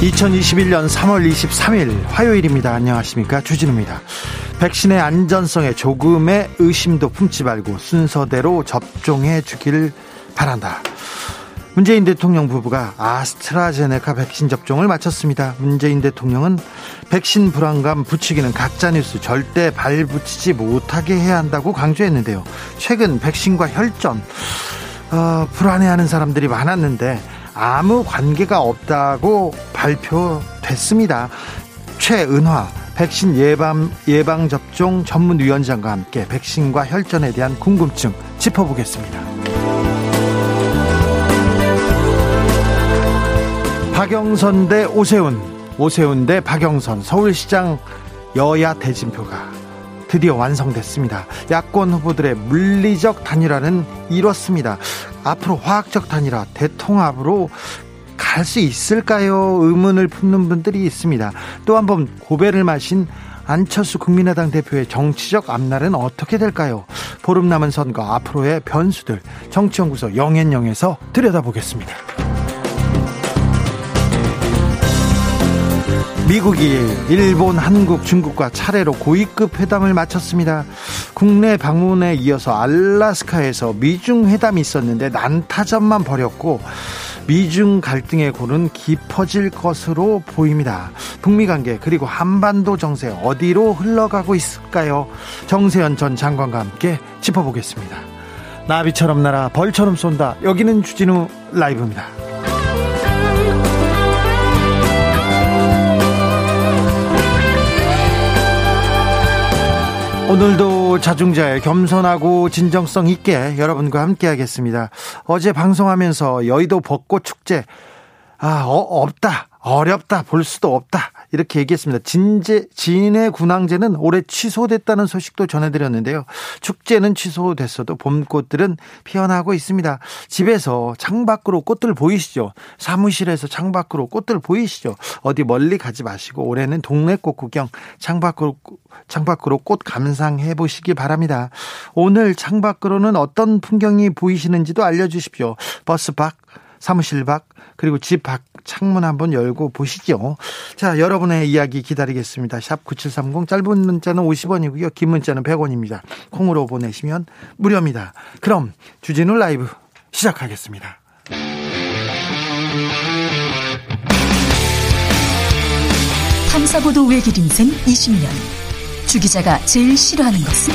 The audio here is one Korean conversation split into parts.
2021년 3월 23일 화요일입니다. 안녕하십니까. 주진우입니다. 백신의 안전성에 조금의 의심도 품지 말고 순서대로 접종해 주길 바란다. 문재인 대통령 부부가 아스트라제네카 백신 접종을 마쳤습니다. 문재인 대통령은 백신 불안감 부추기는 가짜뉴스 절대 발붙이지 못하게 해야 한다고 강조했는데요. 최근 백신과 혈전, 어, 불안해하는 사람들이 많았는데 아무 관계가 없다고 발표됐습니다. 최은화 백신 예방, 예방 접종 전문위원장과 함께 백신과 혈전에 대한 궁금증 짚어보겠습니다. 박영선 대 오세훈, 오세훈 대 박영선, 서울시장 여야 대진표가 드디어 완성됐습니다. 야권 후보들의 물리적 단일화는 이렇습니다. 앞으로 화학적 단일화, 대통합으로 갈 수 있을까요? 의문을 품는 분들이 있습니다. 또 한 번 고배를 마신 안철수 국민의당 대표의 정치적 앞날은 어떻게 될까요? 보름 남은 선거 앞으로의 변수들 정치연구소 영앤영에서 들여다보겠습니다. 미국이 일본, 한국, 중국과 차례로 고위급 회담을 마쳤습니다. 국내 방문에 이어서 알라스카에서 미중 회담이 있었는데 난타전만 벌였고 미중 갈등의 골은 깊어질 것으로 보입니다. 북미 관계 그리고 한반도 정세 어디로 흘러가고 있을까요? 정세현 전 장관과 함께 짚어보겠습니다. 나비처럼 날아 벌처럼 쏜다. 여기는 주진우 라이브입니다. 오늘도 자중자의 겸손하고 진정성 있게 여러분과 함께 하겠습니다. 어제 방송하면서 여의도 벚꽃 축제, 아, 어, 없다. 어렵다. 볼 수도 없다. 이렇게 얘기했습니다. 진제, 진해 군항제는 올해 취소됐다는 소식도 전해드렸는데요. 축제는 취소됐어도 봄꽃들은 피어나고 있습니다. 집에서 창밖으로 꽃들 보이시죠? 사무실에서 창밖으로 꽃들 보이시죠? 어디 멀리 가지 마시고 올해는 동네 꽃 구경 창밖으로, 창밖으로 꽃 감상해 보시기 바랍니다. 오늘 창밖으로는 어떤 풍경이 보이시는지도 알려주십시오. 버스 밖, 사무실 밖, 그리고 집 밖 창문 한번 열고 보시죠. 자, 여러분의 이야기 기다리겠습니다. 샵 9730 짧은 문자는 50원이고요. 긴 문자는 100원입니다. 콩으로 보내시면 무료입니다. 그럼 주진우 라이브 시작하겠습니다. 탐사보도 외길 인생 20년. 주 기자가 제일 싫어하는 것은?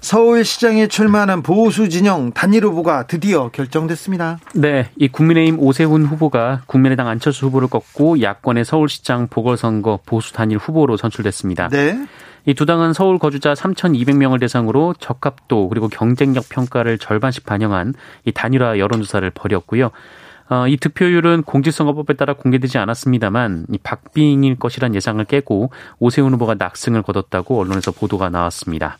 서울시장에 출마하는 보수 진영 단일 후보가 드디어 결정됐습니다. 네, 이 국민의힘 오세훈 후보가 국민의당 안철수 후보를 꺾고 야권의 서울시장 보궐선거 보수 단일 후보로 선출됐습니다. 네. 이 두 당은 서울 거주자 3,200명을 대상으로 적합도 그리고 경쟁력 평가를 절반씩 반영한 이 단일화 여론조사를 벌였고요. 어, 이 득표율은 공직선거법에 따라 공개되지 않았습니다만 이 박빙일 것이란 예상을 깨고 오세훈 후보가 낙승을 거뒀다고 언론에서 보도가 나왔습니다.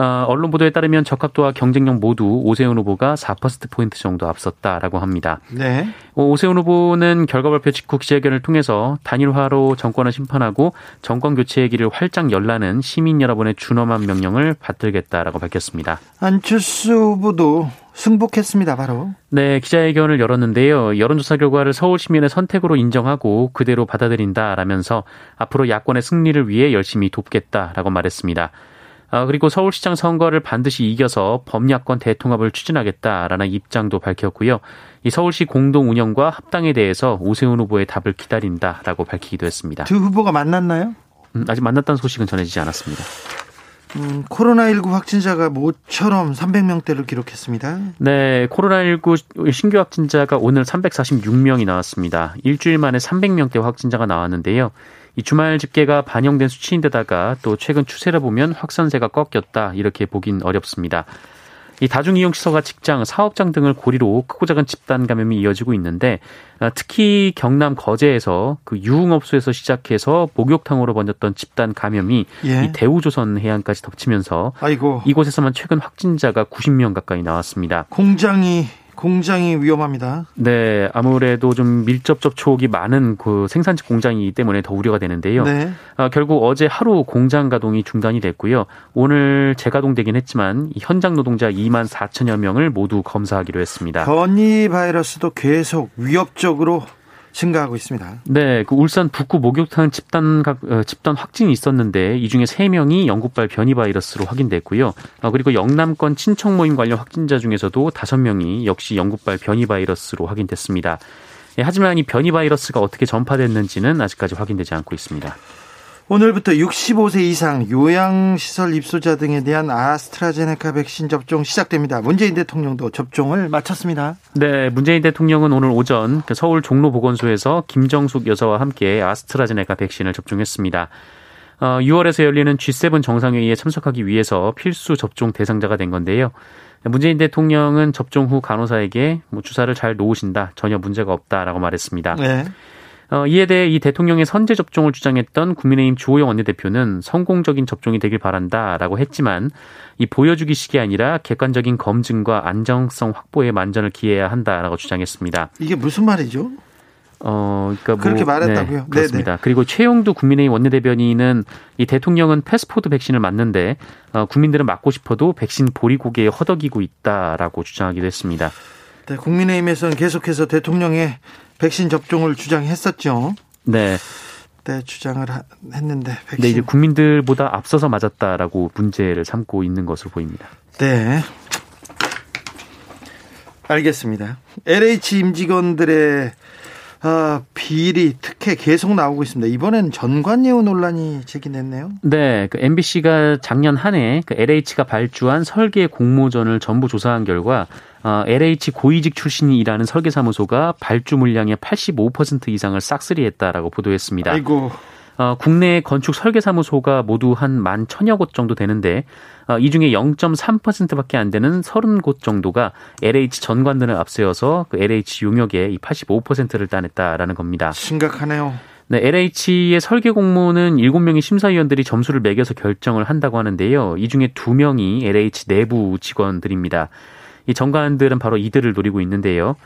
어, 언론 보도에 따르면 적합도와 경쟁력 모두 오세훈 후보가 4%포인트 정도 앞섰다라고 합니다. 네. 어, 오세훈 후보는 결과 발표 직후 기자회견을 통해서 단일화로 정권을 심판하고 정권 교체의 길을 활짝 열라는 시민 여러분의 준엄한 명령을 받들겠다라고 밝혔습니다. 안철수 후보도 승복했습니다, 바로. 네, 기자회견을 열었는데요. 여론조사 결과를 서울 시민의 선택으로 인정하고 그대로 받아들인다라면서 앞으로 야권의 승리를 위해 열심히 돕겠다라고 말했습니다. 아, 그리고 서울시장 선거를 반드시 이겨서 범야권 대통합을 추진하겠다라는 입장도 밝혔고요. 이 서울시 공동 운영과 합당에 대해서 오세훈 후보의 답을 기다린다라고 밝히기도 했습니다. 두 후보가 만났나요? 음, 아직 만났다는 소식은 전해지지 않았습니다. 음, 코로나19 확진자가 모처럼 300명대를 기록했습니다. 네, 코로나19 신규 확진자가 오늘 346명이 나왔습니다. 일주일 만에 300명대 확진자가 나왔는데요. 이 주말 집계가 반영된 수치인데다가 또 최근 추세를 보면 확산세가 꺾였다 이렇게 보긴 어렵습니다. 이 다중이용시설과 직장, 사업장 등을 고리로 크고 작은 집단 감염이 이어지고 있는데 아, 특히 경남 거제에서 그 유흥업소에서 시작해서 목욕탕으로 번졌던 집단 감염이 예. 이 대우조선 해안까지 덮치면서 아이고. 이곳에서만 최근 확진자가 90명 가까이 나왔습니다. 공장이 공장이 위험합니다. 네, 아무래도 좀 밀접 접촉이 많은 그 생산직 공장이기 때문에 더 우려가 되는데요. 네. 아, 결국 어제 하루 공장 가동이 중단이 됐고요. 오늘 재가동되긴 했지만 현장 노동자 2만 4천여 명을 모두 검사하기로 했습니다. 변이 바이러스도 계속 위협적으로 증가하고 있습니다. 네, 그 울산 북구 목욕탕 집단 어, 집단 확진이 있었는데 이 중에 3명이 영국발 변이 바이러스로 확인됐고요. 어, 그리고 영남권 친척 모임 관련 확진자 중에서도 5명이 역시 영국발 변이 바이러스로 확인됐습니다. 예, 하지만 이 변이 바이러스가 어떻게 전파됐는지는 아직까지 확인되지 않고 있습니다. 오늘부터 65세 이상 요양시설 입소자 등에 대한 아스트라제네카 백신 접종 시작됩니다. 문재인 대통령도 접종을 마쳤습니다. 네, 문재인 대통령은 오늘 오전 그 서울 종로보건소에서 김정숙 여사와 함께 아스트라제네카 백신을 접종했습니다. 6월에서 어, 열리는 G7 정상회의에 참석하기 위해서 필수 접종 대상자가 된 건데요. 문재인 대통령은 접종 후 간호사에게 뭐 주사를 잘 놓으신다, 전혀 문제가 없다라고 말했습니다. 네. 어, 이에 대해 이 대통령의 선제 접종을 주장했던 국민의힘 주호영 원내대표는 성공적인 접종이 되길 바란다라고 했지만 이 보여주기식이 아니라 객관적인 검증과 안정성 확보에 만전을 기해야 한다라고 주장했습니다. 이게 무슨 말이죠? 어, 그러니까 뭐, 그렇게 말했다고요? 네, 그렇습니다. 네네. 그리고 최영두 국민의힘 원내대변인은 이 대통령은 패스포드 백신을 맞는데 어, 국민들은 맞고 싶어도 백신 보리고개에 허덕이고 있다라고 주장하기도 했습니다. 네, 국민의힘에서는 계속해서 대통령의 백신 접종을 주장했었죠. 네. 네, 주장을 했는데 백신. 네, 이제 국민들보다 앞서서 맞았다라고 문제를 삼고 있는 것으로 보입니다. 네. 알겠습니다. LH 임직원들의 아, 비리 특혜 계속 나오고 있습니다. 이번엔 전관예우 논란이 제기됐네요. 네, 그 MBC가 작년 한해 그 LH가 발주한 설계 공모전을 전부 조사한 결과 어, LH 고위직 출신이 일하는 설계사무소가 발주 물량의 85% 이상을 싹쓸이했다라고 보도했습니다. 아이고. 어, 국내 건축 설계 사무소가 모두 한 만 천여 곳 정도 되는데 어, 이 중에 0.3%밖에 안 되는 30곳 정도가 LH 전관들을 앞세워서 그 LH 용역의 이 85%를 따냈다라는 겁니다. 심각하네요. 네, LH의 설계 공모는 7명의 심사위원들이 점수를 매겨서 결정을 한다고 하는데요. 이 중에 2명이 LH 내부 직원들입니다. 이 전관들은 바로 이들을 노리고 있는데요.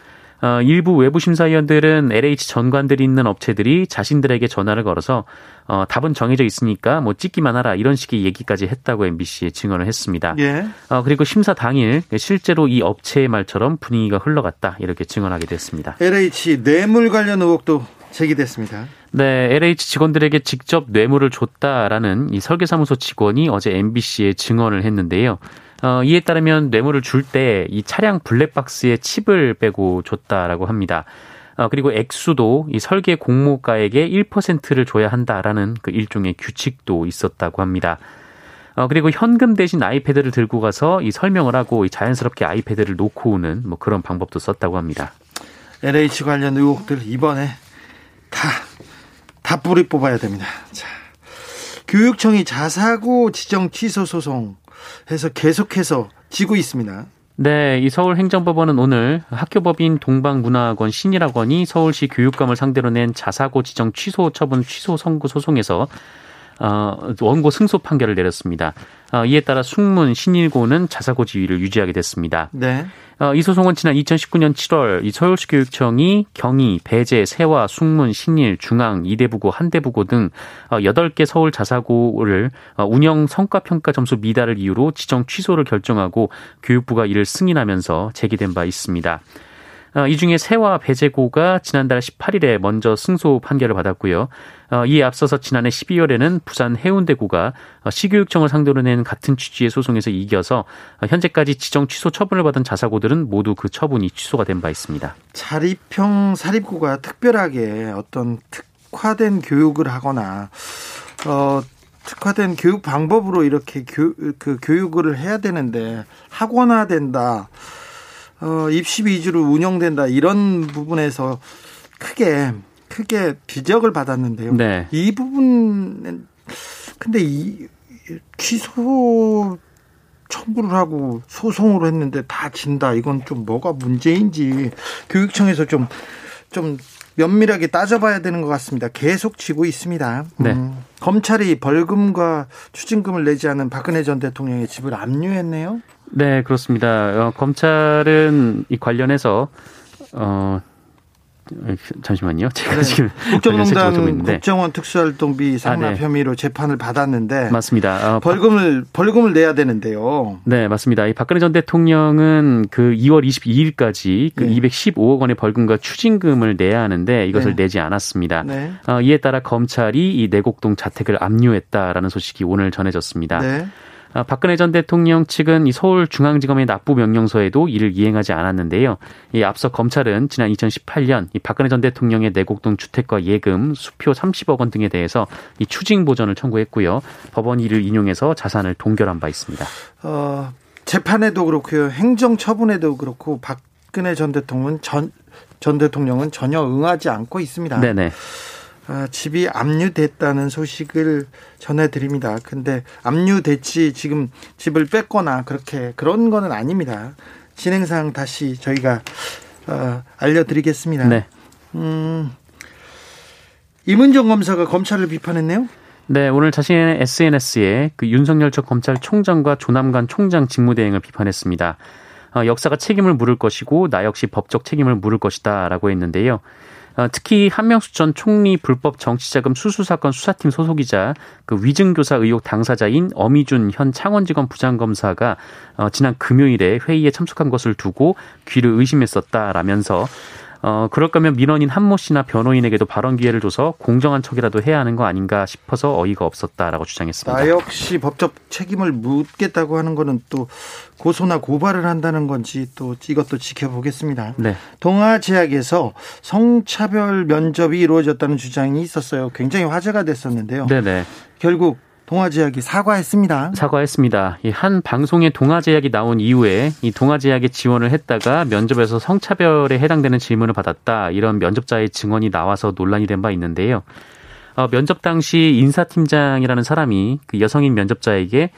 어, 일부 외부 심사위원들은 LH 전관들이 있는 업체들이 자신들에게 전화를 걸어서 어, 답은 정해져 있으니까 뭐 찍기만 하라 이런 식의 얘기까지 했다고 MBC에 증언을 했습니다. 예. 어, 그리고 심사 당일 실제로 이 업체의 말처럼 분위기가 흘러갔다 이렇게 증언하게 됐습니다. LH 뇌물 관련 의혹도 제기됐습니다. 네, LH 직원들에게 직접 뇌물을 줬다라는 이 설계사무소 직원이 어제 MBC에 증언을 했는데요. 어, 이에 따르면 뇌물을 줄 때 이 차량 블랙박스에 칩을 빼고 줬다라고 합니다. 어, 그리고 액수도 이 설계 공모가액의 1%를 줘야 한다라는 그 일종의 규칙도 있었다고 합니다. 어, 그리고 현금 대신 아이패드를 들고 가서 이 설명을 하고 이 자연스럽게 아이패드를 놓고 오는 뭐 그런 방법도 썼다고 합니다. LH 관련 의혹들 이번에 다, 다 뿌리 뽑아야 됩니다. 자, 교육청이 자사고 지정 취소 소송 해서 계속해서 지고 있습니다. 네, 이 서울행정법원은 오늘 학교법인 동방문화학원 신일학원이 서울시 교육감을 상대로 낸 자사고 지정 취소 처분 취소 선고 소송에서 어, 원고 승소 판결을 내렸습니다. 어, 이에 따라 숙문 신일고는 자사고 지위를 유지하게 됐습니다. 네. 어, 이 소송은 지난 2019년 7월 이 서울시 교육청이 경희, 배재, 세화, 숙문, 신일, 중앙, 이대부고, 한대부고 등 8개 어, 서울 자사고를 어, 운영 성과 평가 점수 미달을 이유로 지정 취소를 결정하고 교육부가 이를 승인하면서 제기된 바 있습니다. 어, 이 중에 세와 배재고가 지난달 18일에 먼저 승소 판결을 받았고요. 어, 이에 앞서서 지난해 12월에는 부산 해운대구가 어, 시교육청을 상대로 낸 같은 취지의 소송에서 이겨서 현재까지 지정 취소 처분을 받은 자사고들은 모두 그 처분이 취소가 된 바 있습니다. 자립형 사립고가 특별하게 어떤 특화된 교육을 하거나 어, 특화된 교육 방법으로 이렇게 교, 그 교육을 해야 되는데 학원화 된다. 어, 입시 위주로 운영된다 이런 부분에서 크게 크게 지적을 받았는데요. 네. 이 부분은 근데 이 취소 청구를 하고 소송을 했는데 다 진다. 이건 좀 뭐가 문제인지 교육청에서 좀좀 면밀하게 따져봐야 되는 것 같습니다. 계속 지고 있습니다. 네. 음, 검찰이 벌금과 추징금을 내지 않은 박근혜 전 대통령의 집을 압류했네요. 네, 그렇습니다. 어, 검찰은 이 관련해서 어 잠시만요. 제가 네. 지금 국정농단 국정원 특수활동비 상납 아, 네. 혐의로 재판을 받았는데 맞습니다. 어, 벌금을 벌금을 내야 되는데요. 네, 맞습니다. 이 박근혜 전 대통령은 그 2월 22일까지 그 네. 215억 원의 벌금과 추징금을 내야 하는데 이것을 네. 내지 않았습니다. 네. 어, 이에 따라 검찰이 이 내곡동 자택을 압류했다라는 소식이 오늘 전해졌습니다. 네. 아, 박근혜 전 대통령 측은 이 서울중앙지검의 납부 명령서에도 이를 이행하지 않았는데요. 이 앞서 검찰은 지난 2018년 이 박근혜 전 대통령의 내곡동 주택과 예금, 수표 30억 원 등에 대해서 이 추징 보전을 청구했고요. 법원이 이를 인용해서 자산을 동결한 바 있습니다. 어, 재판에도 그렇고요. 행정 처분에도 그렇고 박근혜 전 대통령은 전, 전 대통령은 전혀 응하지 않고 있습니다. 네네. 아, 집이 압류됐다는 소식을 전해드립니다. 근데 압류됐지 지금 집을 뺐거나 그렇게 그런 거는 아닙니다. 진행상 다시 저희가 어, 알려드리겠습니다. 네. 음, 이문정 검사가 검찰을 비판했네요. 네, 오늘 자신의 SNS에 그 윤석열 전 검찰총장과 조남관 총장 직무대행을 비판했습니다. 어, 역사가 책임을 물을 것이고 나 역시 법적 책임을 물을 것이다라고 했는데요. 어, 특히 한명수 전 총리 불법 정치자금 수수 사건 수사팀 소속이자 그 위증교사 의혹 당사자인 어미준 현 창원지검 부장검사가 어, 지난 금요일에 회의에 참석한 것을 두고 귀를 의심했었다라면서 어, 그럴 거면 민원인 한모 씨나 변호인에게도 발언 기회를 줘서 공정한 척이라도 해야 하는 거 아닌가 싶어서 어이가 없었다라고 주장했습니다. 나 역시 법적 책임을 묻겠다고 하는 거는 또 고소나 고발을 한다는 건지 또 이것도 지켜보겠습니다. 네. 동아제약에서 성차별 면접이 이루어졌다는 주장이 있었어요. 굉장히 화제가 됐었는데요. 네네. 결국 동아제약이 사과했습니다. 사과했습니다. 한 방송에 동아제약이 나온 이후에 이 동아제약에 지원을 했다가 면접에서 성차별에 해당되는 질문을 받았다. 이런 면접자의 증언이 나와서 논란이 된 바 있는데요. 어, 면접 당시 인사팀장이라는 사람이 그 여성인 면접자에게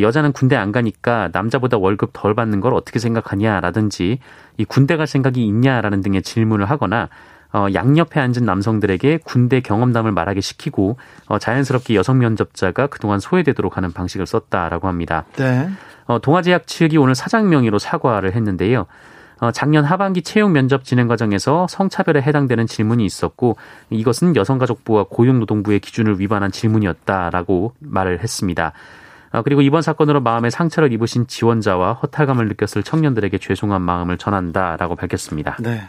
여자는 군대 안 가니까 남자보다 월급 덜 받는 걸 어떻게 생각하냐라든지 이 군대 갈 생각이 있냐라는 등의 질문을 하거나 어, 양옆에 앉은 남성들에게 군대 경험담을 말하게 시키고 어, 자연스럽게 여성 면접자가 그동안 소외되도록 하는 방식을 썼다라고 합니다. 네. 어, 동아제약 측이 오늘 사장 명의로 사과를 했는데요. 어, 작년 하반기 채용 면접 진행 과정에서 성차별에 해당되는 질문이 있었고 이것은 여성가족부와 고용노동부의 기준을 위반한 질문이었다라고 말을 했습니다. 어, 그리고 이번 사건으로 마음의 상처를 입으신 지원자와 허탈감을 느꼈을 청년들에게 죄송한 마음을 전한다라고 밝혔습니다. 네.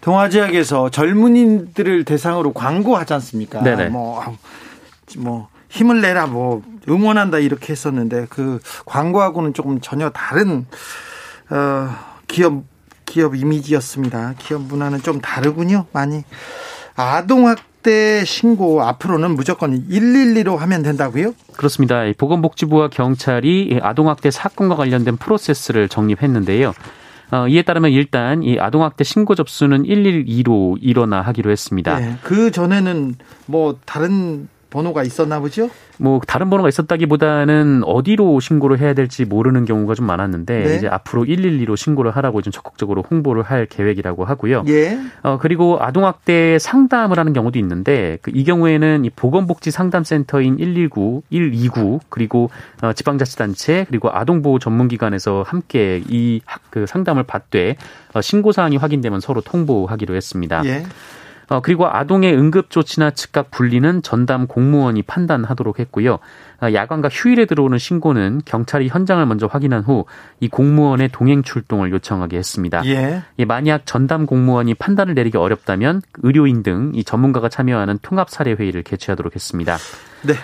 동아제약에서 젊은이들을 대상으로 광고하지 않습니까? 네네. 뭐, 뭐, 힘을 내라, 뭐, 응원한다, 이렇게 했었는데, 그 광고하고는 조금 전혀 다른, 어, 기업, 기업 이미지였습니다. 기업 문화는 좀 다르군요, 많이. 아동학 학대 신고 앞으로는 무조건 112로 하면 된다고요? 그렇습니다. 보건복지부와 경찰이 아동학대 사건과 관련된 프로세스를 정립했는데요. 어, 이에 따르면 일단 이 아동학대 신고 접수는 112로 일어나 하기로 했습니다. 네, 그 전에는 뭐 다른 번호가 있었나 보죠? 뭐 다른 번호가 있었다기보다는 어디로 신고를 해야 될지 모르는 경우가 좀 많았는데 네. 이제 앞으로 112로 신고를 하라고 좀 적극적으로 홍보를 할 계획이라고 하고요. 예. 어 그리고 아동학대 상담을 하는 경우도 있는데 그 이 경우에는 이 보건복지 상담센터인 119, 129 그리고 어 지방자치단체 그리고 아동보호 전문기관에서 함께 이 그 상담을 받되 어 신고 사항이 확인되면 서로 통보하기로 했습니다. 예. 어, 그리고 아동의 응급조치나 즉각 분리는 전담 공무원이 판단하도록 했고요. 어, 야간과 휴일에 들어오는 신고는 경찰이 현장을 먼저 확인한 후 이 공무원의 동행 출동을 요청하게 했습니다. 예. 예, 만약 전담 공무원이 판단을 내리기 어렵다면 의료인 등 이 전문가가 참여하는 통합 사례 회의를 개최하도록 했습니다. 네.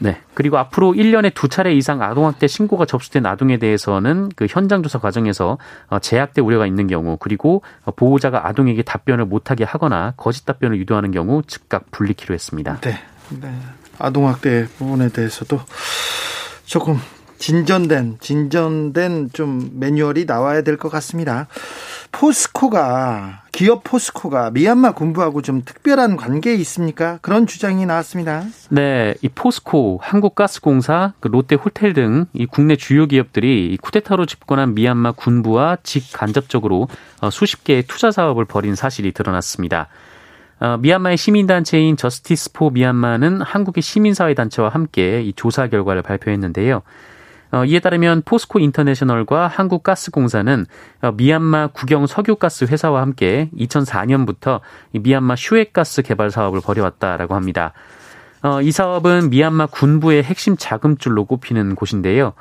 네. 그리고 앞으로 1년에 두 차례 이상 아동학대 신고가 접수된 아동에 대해서는 그 현장 조사 과정에서 어, 제약대 우려가 있는 경우 그리고 보호자가 아동에게 답변을 못하게 하거나 거짓 답변을 유도하는 경우 즉각 불리키로 했습니다. 네. 네. 아동학대 부분에 대해서도 조금 진전된 진전된 좀 매뉴얼이 나와야 될 것 같습니다. 포스코가 기업 포스코가 미얀마 군부하고 좀 특별한 관계에 있습니까? 그런 주장이 나왔습니다. 네, 이 포스코, 한국가스공사, 그 롯데 호텔 등 이 국내 주요 기업들이 쿠데타로 집권한 미얀마 군부와 직간접적으로 어, 수십 개의 투자 사업을 벌인 사실이 드러났습니다. 어, 미얀마의 시민단체인 Justice for Myanmar는 한국의 시민사회단체와 함께 이 조사 결과를 발표했는데요. 어, 이에 따르면 포스코 인터내셔널과 한국가스공사는 어, 미얀마 국영 석유가스 회사와 함께 2004년부터 미얀마 슈에 가스 개발 사업을 벌여왔다라고 합니다. 어, 이 사업은 미얀마 군부의 핵심 자금줄로 꼽히는 곳인데요.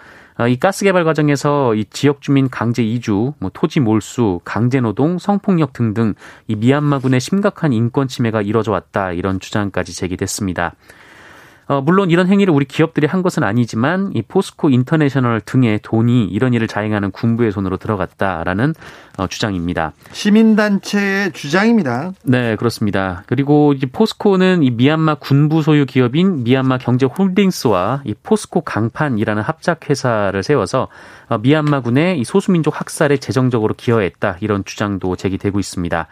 이 가스 개발 과정에서 이 지역 주민 강제 이주, 뭐 토지 몰수, 강제 노동, 성폭력 등등 이 미얀마군의 심각한 인권 침해가 이뤄져 왔다 이런 주장까지 제기됐습니다. 어, 물론 이런 행위를 우리 기업들이 한 것은 아니지만 이 포스코 인터내셔널 등의 돈이 이런 일을 자행하는 군부의 손으로 들어갔다라는 어, 주장입니다. 시민단체의 주장입니다. 네, 그렇습니다. 그리고 이 포스코는 이 미얀마 군부 소유 기업인 미얀마 경제 홀딩스와 이 포스코 강판이라는 합작 회사를 세워서 어, 미얀마군의 이 소수민족 학살에 재정적으로 기여했다 이런 주장도 제기되고 있습니다.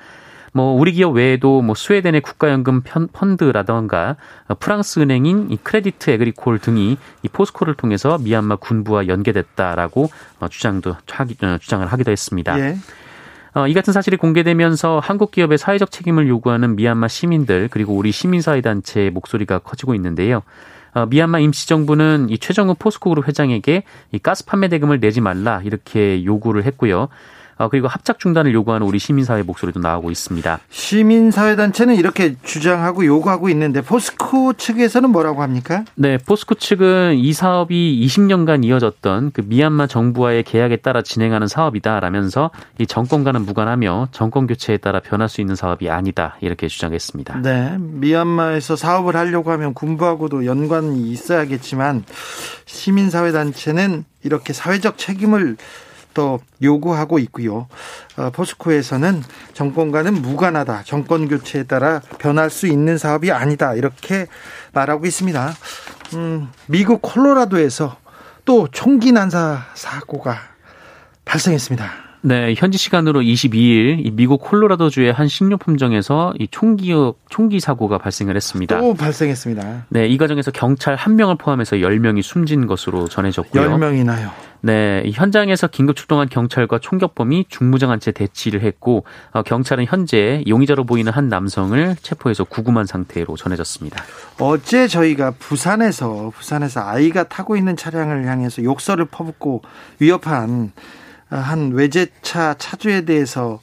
뭐 우리 기업 외에도 뭐 스웨덴의 국가연금 펀드라던가 프랑스 은행인 이 Crédit Agricole 등이 이 포스코를 통해서 미얀마 군부와 연계됐다라고 어, 주장도 어, 주장을 하기도 했습니다. 예. 어, 이 같은 사실이 공개되면서 한국 기업의 사회적 책임을 요구하는 미얀마 시민들 그리고 우리 시민사회 단체의 목소리가 커지고 있는데요. 어, 미얀마 임시정부는 이 최정우 포스코그룹 회장에게 이 가스 판매 대금을 내지 말라 이렇게 요구를 했고요. 어, 그리고 합작 중단을 요구하는 우리 시민사회 목소리도 나오고 있습니다. 시민사회단체는 이렇게 주장하고 요구하고 있는데 포스코 측에서는 뭐라고 합니까? 네, 포스코 측은 이 사업이 20년간 이어졌던 그 미얀마 정부와의 계약에 따라 진행하는 사업이다라면서 이 정권과는 무관하며 정권 교체에 따라 변할 수 있는 사업이 아니다 이렇게 주장했습니다. 네, 미얀마에서 사업을 하려고 하면 군부하고도 연관이 있어야겠지만 시민사회단체는 이렇게 사회적 책임을 또 요구하고 있고요. 어, 포스코에서는 정권과는 무관하다. 정권 교체에 따라 변할 수 있는 사업이 아니다. 이렇게 말하고 있습니다. 음, 미국 콜로라도에서 또 총기 난사 사고가 발생했습니다. 네, 현지 시간으로 22일 이 미국 콜로라도주의 한 식료품점에서 이 총기 총기 사고가 발생을 했습니다. 또 발생했습니다. 네, 이 과정에서 경찰 한 명을 포함해서 10명이 숨진 것으로 전해졌고요. 10명이나요. 네, 현장에서 긴급 출동한 경찰과 총격범이 중무장한 채 대치를 했고 어, 경찰은 현재 용의자로 보이는 한 남성을 체포해서 구금한 상태로 전해졌습니다. 어제 저희가 부산에서 부산에서 아이가 타고 있는 차량을 향해서 욕설을 퍼붓고 위협한 한 외제차 차주에 대해서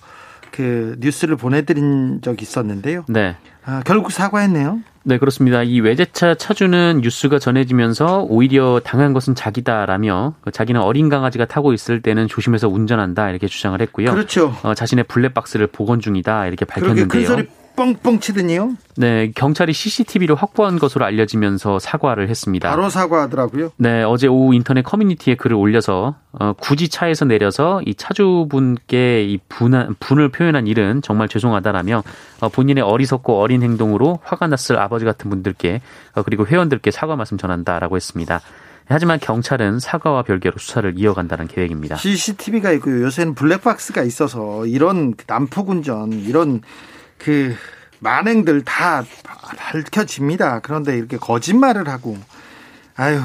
그 뉴스를 보내드린 적이 있었는데요. 네. 아, 결국 사과했네요. 네, 그렇습니다. 이 외제차 차주는 뉴스가 전해지면서 오히려 당한 것은 자기다라며 그 자기는 어린 강아지가 타고 있을 때는 조심해서 운전한다 이렇게 주장을 했고요. 그렇죠. 어, 자신의 블랙박스를 복원 중이다 이렇게 밝혔는데요. 뻥뻥 치더니요? 네, 경찰이 CCTV를 확보한 것으로 알려지면서 사과를 했습니다. 바로 사과하더라고요. 네, 어제 오후 인터넷 커뮤니티에 글을 올려서 어, 굳이 차에서 내려서 이 차주분께 이 분한, 분을 표현한 일은 정말 죄송하다라며 어, 본인의 어리석고 어린 행동으로 화가 났을 아버지 같은 분들께 어, 그리고 회원들께 사과 말씀 전한다라고 했습니다. 하지만 경찰은 사과와 별개로 수사를 이어간다는 계획입니다. CCTV가 있고요. 요새는 블랙박스가 있어서 이런 난폭 운전, 이런 그 만행들 다 밝혀집니다. 그런데 이렇게 거짓말을 하고 아유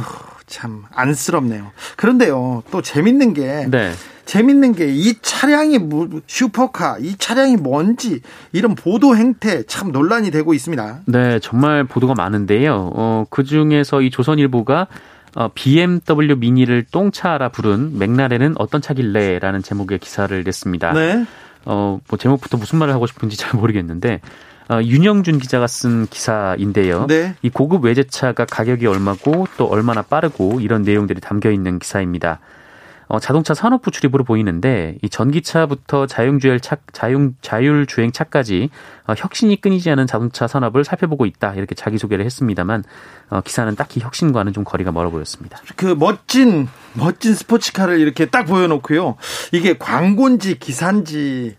참 안쓰럽네요. 그런데요 또 재밌는 게 네. 재밌는 게 이 차량이 슈퍼카 이 차량이 뭔지 이런 보도 행태 참 논란이 되고 있습니다. 네 정말 보도가 많은데요. 어, 그 중에서 이 조선일보가 어, BMW 미니를 똥차라 부른 맥라렌은 어떤 차길래라는 제목의 기사를 냈습니다. 네. 어, 뭐 제목부터 무슨 말을 하고 싶은지 잘 모르겠는데 어, 윤영준 기자가 쓴 기사인데요. 네. 이 고급 외제차가 가격이 얼마고 또 얼마나 빠르고 이런 내용들이 담겨 있는 기사입니다. 어, 자동차 산업부 출입으로 보이는데 이 전기차부터 자율주행 차, 자율, 자율주행 차까지 어, 혁신이 끊이지 않은 자동차 산업을 살펴보고 있다 이렇게 자기 소개를 했습니다만 어, 기사는 딱히 혁신과는 좀 거리가 멀어 보였습니다. 그 멋진 멋진 스포츠카를 이렇게 딱 보여놓고요. 이게 광고인지 기사인지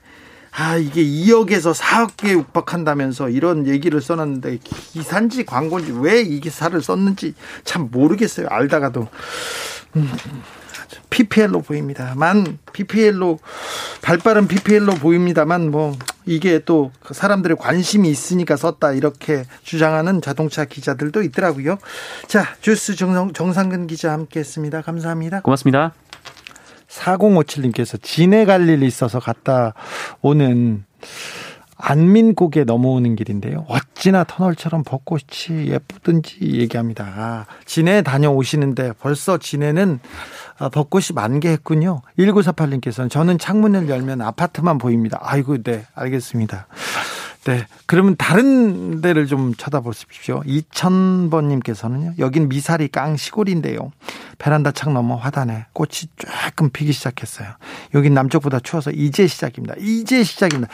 아, 이게 2억에서 4억에 육박한다면서 이런 얘기를 써놨는데 기사인지 광고인지 왜 이 기사를 썼는지 참 모르겠어요. 알다가도. 음. PPL로 보입니다만 PPL로 발빠른 PPL로 보입니다만 뭐 이게 또 사람들의 관심이 있으니까 썼다 이렇게 주장하는 자동차 기자들도 있더라고요. 자 주스 정상, 정상근 기자 함께했습니다. 감사합니다. 고맙습니다. 4057님께서 진해 갈 일이 있어서 갔다 오는 안민곡에 넘어오는 길인데요. 어찌나 터널처럼 벚꽃이 예쁘든지 얘기합니다. 아, 진해 다녀오시는데 벌써 진해는 아, 벚꽃이 만개했군요. 1948님께서는 저는 창문을 열면 아파트만 보입니다. 아이고, 네, 알겠습니다. 네. 그러면 다른 데를 좀 쳐다보십시오. 2000번님께서는요. 여긴 미사리 깡 시골인데요. 베란다 창 너머 화단에 꽃이 조금 피기 시작했어요. 여긴 남쪽보다 추워서 이제 시작입니다. 이제 시작입니다.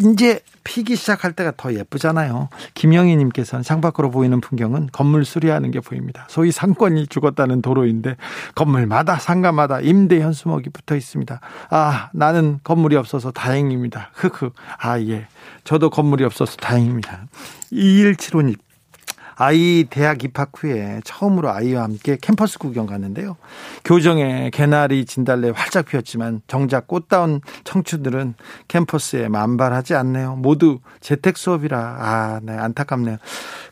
이제 피기 시작할 때가 더 예쁘잖아요. 김영희님께서는 창밖으로 보이는 풍경은 건물 수리하는 게 보입니다. 소위 상권이 죽었다는 도로인데 건물마다 상가마다 임대 현수막이 붙어 있습니다. 아 나는 건물이 없어서 다행입니다. 흑흑 아 예. 저도 건물이 없어서 다행입니다. 2175님 아이 대학 입학 후에 처음으로 아이와 함께 캠퍼스 구경 갔는데요. 교정에 개나리 진달래 활짝 피었지만 정작 꽃다운 청춘들은 캠퍼스에 만발하지 않네요. 모두 재택 수업이라 아, 네, 안타깝네요.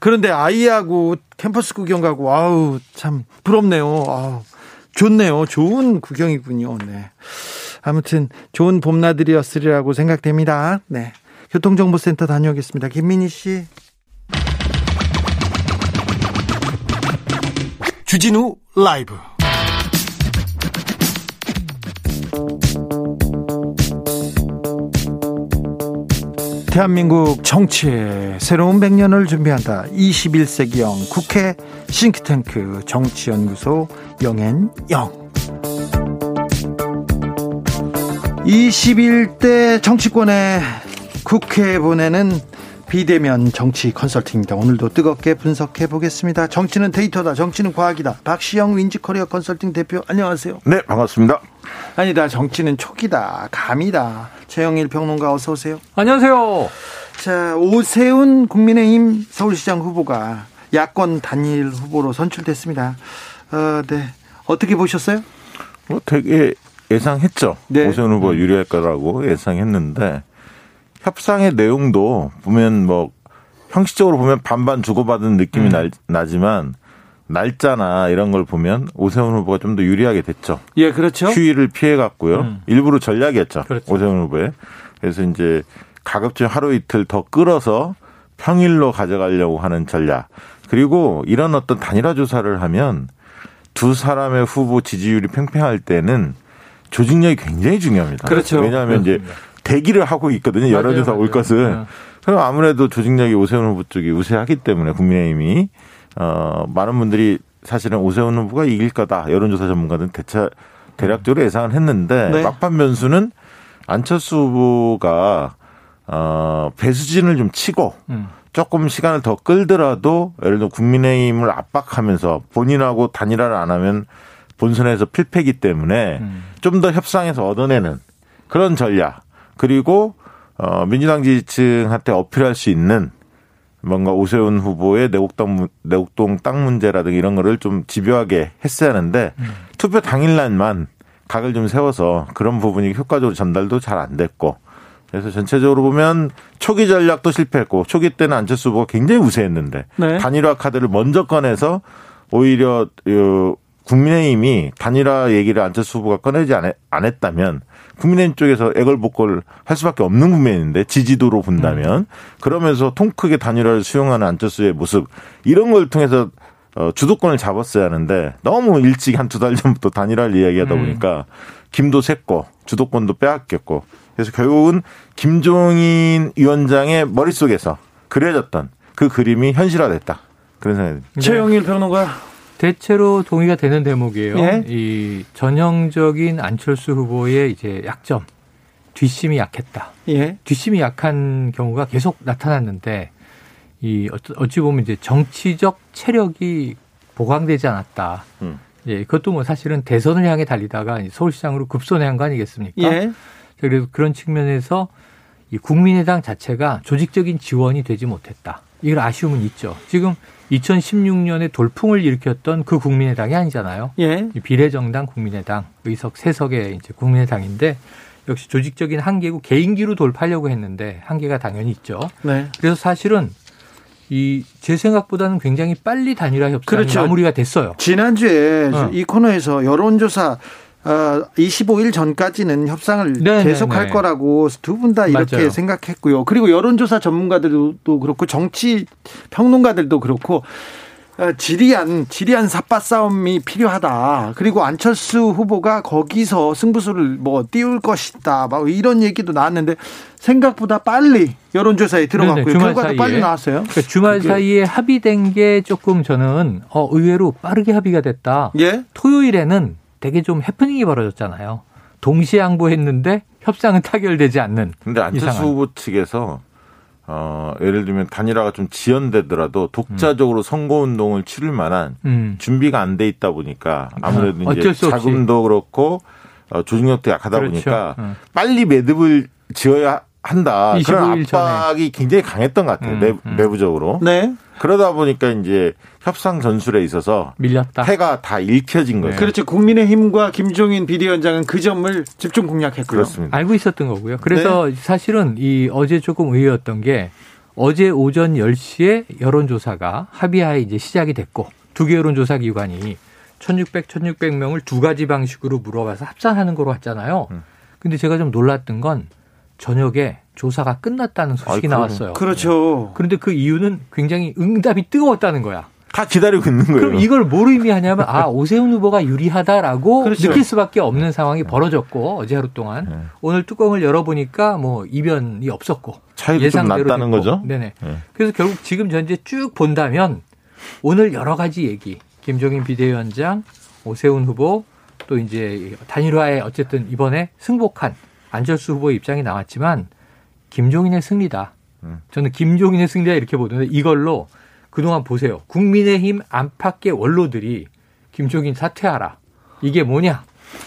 그런데 아이하고 캠퍼스 구경 가고 아우 참 부럽네요. 아우 좋네요. 좋은 구경이군요. 네. 아무튼 좋은 봄나들이었으리라고 생각됩니다. 네. 교통정보센터 다녀오겠습니다. 김민희 씨. 주진우 라이브 대한민국 정치의 새로운 100년을 준비한다. 21세기형 국회 싱크탱크 정치연구소 영앤영. 21대 정치권의 국회에 보내는 비대면 정치 컨설팅입니다. 오늘도 뜨겁게 분석해 보겠습니다. 정치는 데이터다. 정치는 과학이다. 박시영 윈지코리아 컨설팅 대표 안녕하세요. 네, 반갑습니다. 아니다. 정치는 촉이다. 감이다. 최영일 평론가 어서 오세요. 안녕하세요. 자, 오세훈 국민의힘 서울시장 후보가 야권 단일 후보로 선출됐습니다. 어, 네. 어떻게 보셨어요? 뭐 되게 예상했죠. 네. 오세훈 후보 유리할 거라고 예상했는데 협상의 내용도 보면 뭐 형식적으로 보면 반반 주고받은 느낌이 음. 날, 나지만 날짜나 이런 걸 보면 오세훈 후보가 좀 더 유리하게 됐죠. 예, 그렇죠. 휴일을 피해 갔고요. 음. 일부러 전략이었죠. 그렇죠. 오세훈 후보에. 그래서 이제 가급적 하루 이틀 더 끌어서 평일로 가져가려고 하는 전략. 그리고 이런 어떤 단일화 조사를 하면 두 사람의 후보 지지율이 팽팽할 때는 조직력이 굉장히 중요합니다. 그렇죠. 왜냐하면 그렇습니다. 이제 대기를 하고 있거든요. 여론조사 올 것을. 네. 그럼 아무래도 조직력이 오세훈 후보 쪽이 우세하기 때문에 국민의힘이 어 많은 분들이 사실은 오세훈 후보가 이길 거다. 여론조사 전문가들은 대차 대략적으로 예상을 했는데 네. 막판 변수는 안철수 후보가 어 배수진을 좀 치고 음. 조금 시간을 더 끌더라도 예를 들어 국민의힘을 압박하면서 본인하고 단일화를 안 하면 본선에서 필패기 때문에 음. 좀더 협상에서 얻어내는 그런 전략 그리고 어 민주당 지지층한테 어필할 수 있는 뭔가 오세훈 후보의 내곡동 내곡동 땅 문제라든가 이런 거를 좀 집요하게 했어야 하는데 음. 투표 당일날만 각을 좀 세워서 그런 부분이 효과적으로 전달도 잘 안 됐고 그래서 전체적으로 보면 초기 전략도 실패했고 초기 때는 안철수 후보가 굉장히 우세했는데 네. 단일화 카드를 먼저 꺼내서 오히려 국민의힘이 단일화 얘기를 안철수 후보가 꺼내지 안 했다면 국민의힘 쪽에서 애걸복걸 할 수밖에 없는 국면인데 지지도로 본다면 음. 그러면서 통 크게 단일화를 수용하는 안철수의 모습 이런 걸 통해서 어, 주도권을 잡았어야 하는데 너무 일찍 한 두 달 전부터 단일화를 이야기하다 음. 보니까 김도 샜고 주도권도 빼앗겼고 그래서 결국은 김종인 위원장의 머릿속에서 그려졌던 그 그림이 현실화됐다. 그런 생각이 듭니다. 네. 최영일 평론가. 대체로 동의가 되는 대목이에요. 예? 이 전형적인 안철수 후보의 이제 약점, 뒷심이 약했다. 예. 뒷심이 약한 경우가 계속 나타났는데 이 어찌- 보면 이제 정치적 체력이 보강되지 않았다. 음. 예, 그것도 뭐 사실은 대선을 향해 달리다가 서울시장으로 급선회한 거 아니겠습니까? 예. 그래서 그런 측면에서 이 국민의당 자체가 조직적인 지원이 되지 못했다. 이걸 아쉬움은 있죠. 지금 2016년에 돌풍을 일으켰던 그 국민의당이 아니잖아요. 예. 이 비례정당 국민의당 의석 세석의 이제 국민의당인데 역시 조직적인 한계고 개인기로 돌파하려고 했는데 한계가 당연히 있죠. 네. 그래서 사실은 이 제 생각보다는 굉장히 빨리 단일화 협상이 그렇죠. 마무리가 됐어요. 지난주에 어. 이 코너에서 여론조사 어, 25일 전까지는 협상을 네, 계속할 네, 네. 거라고 두 분 다 이렇게 맞아요. 생각했고요. 그리고 여론조사 전문가들도 그렇고 정치 평론가들도 그렇고 어, 지리한 지리한 삿바 싸움이 필요하다. 그리고 안철수 후보가 거기서 승부수를 뭐 띄울 것이다. 막 이런 얘기도 나왔는데 생각보다 빨리 여론조사에 들어갔고요. 네네, 주말 결과도 사이에. 빨리 나왔어요. 그러니까 주말 그게- 사이에 합의된 게 조금 저는 어, 의외로 빠르게 합의가 됐다. 예? 토요일에는 되게 좀 해프닝이 벌어졌잖아요. 동시에 양보했는데 협상은 타결되지 않는. 근데 안철수 이상한. 후보 측에서 어, 예를 들면 단일화가 좀 지연되더라도 독자적으로 선거운동을 치를 만한 음. 준비가 안 돼 있다 보니까 아무래도 어, 이제. 자금도 그렇고 어, 조직력도 약하다 그렇죠. 보니까 음. 빨리 매듭을 지어야 한다. 그런 25일 전에. 압박이 굉장히 강했던 것 같아요. 음, 내, 음. 내부적으로. 네. 그러다 보니까 이제 협상 전술에 있어서 밀렸다. 패가 다 읽혀진 거예요. 그렇죠. 국민의힘과 김종인 비대위원장은 그 점을 집중 공략했고요. 그렇습니다. 알고 있었던 거고요. 그래서 네. 사실은 이 어제 조금 의외였던 게 어제 오전 10시에 여론조사가 합의하에 이제 시작이 됐고 두 개 여론조사 기관이 1600, 1600명을 두 가지 방식으로 물어봐서 합산하는 거로 왔잖아요. 음. 근데 제가 좀 놀랐던 건 저녁에 조사가 끝났다는 소식이 아이, 나왔어요. 그렇죠. 그런데 그 이유는 굉장히 응답이 뜨거웠다는 거야. 다 기다리고 있는 거예요. 그럼 이걸 뭘 의미하냐면 아 오세훈 후보가 유리하다라고 그렇죠. 느낄 수밖에 없는 상황이 벌어졌고 어제 하루 동안 네. 오늘 뚜껑을 열어보니까 뭐 이변이 없었고 예상대로 났다는 됐고. 거죠. 네네. 네. 그래서 결국 지금 현재 쭉 본다면 오늘 여러 가지 얘기 김종인 비대위원장 오세훈 후보 또 이제 단일화에 어쨌든 이번에 승복한 안철수 후보의 입장이 나왔지만 김종인의 승리다. 음. 저는 김종인의 승리다 이렇게 보는데 이걸로 그동안 보세요. 국민의힘 안팎의 원로들이 김종인 사퇴하라. 이게 뭐냐?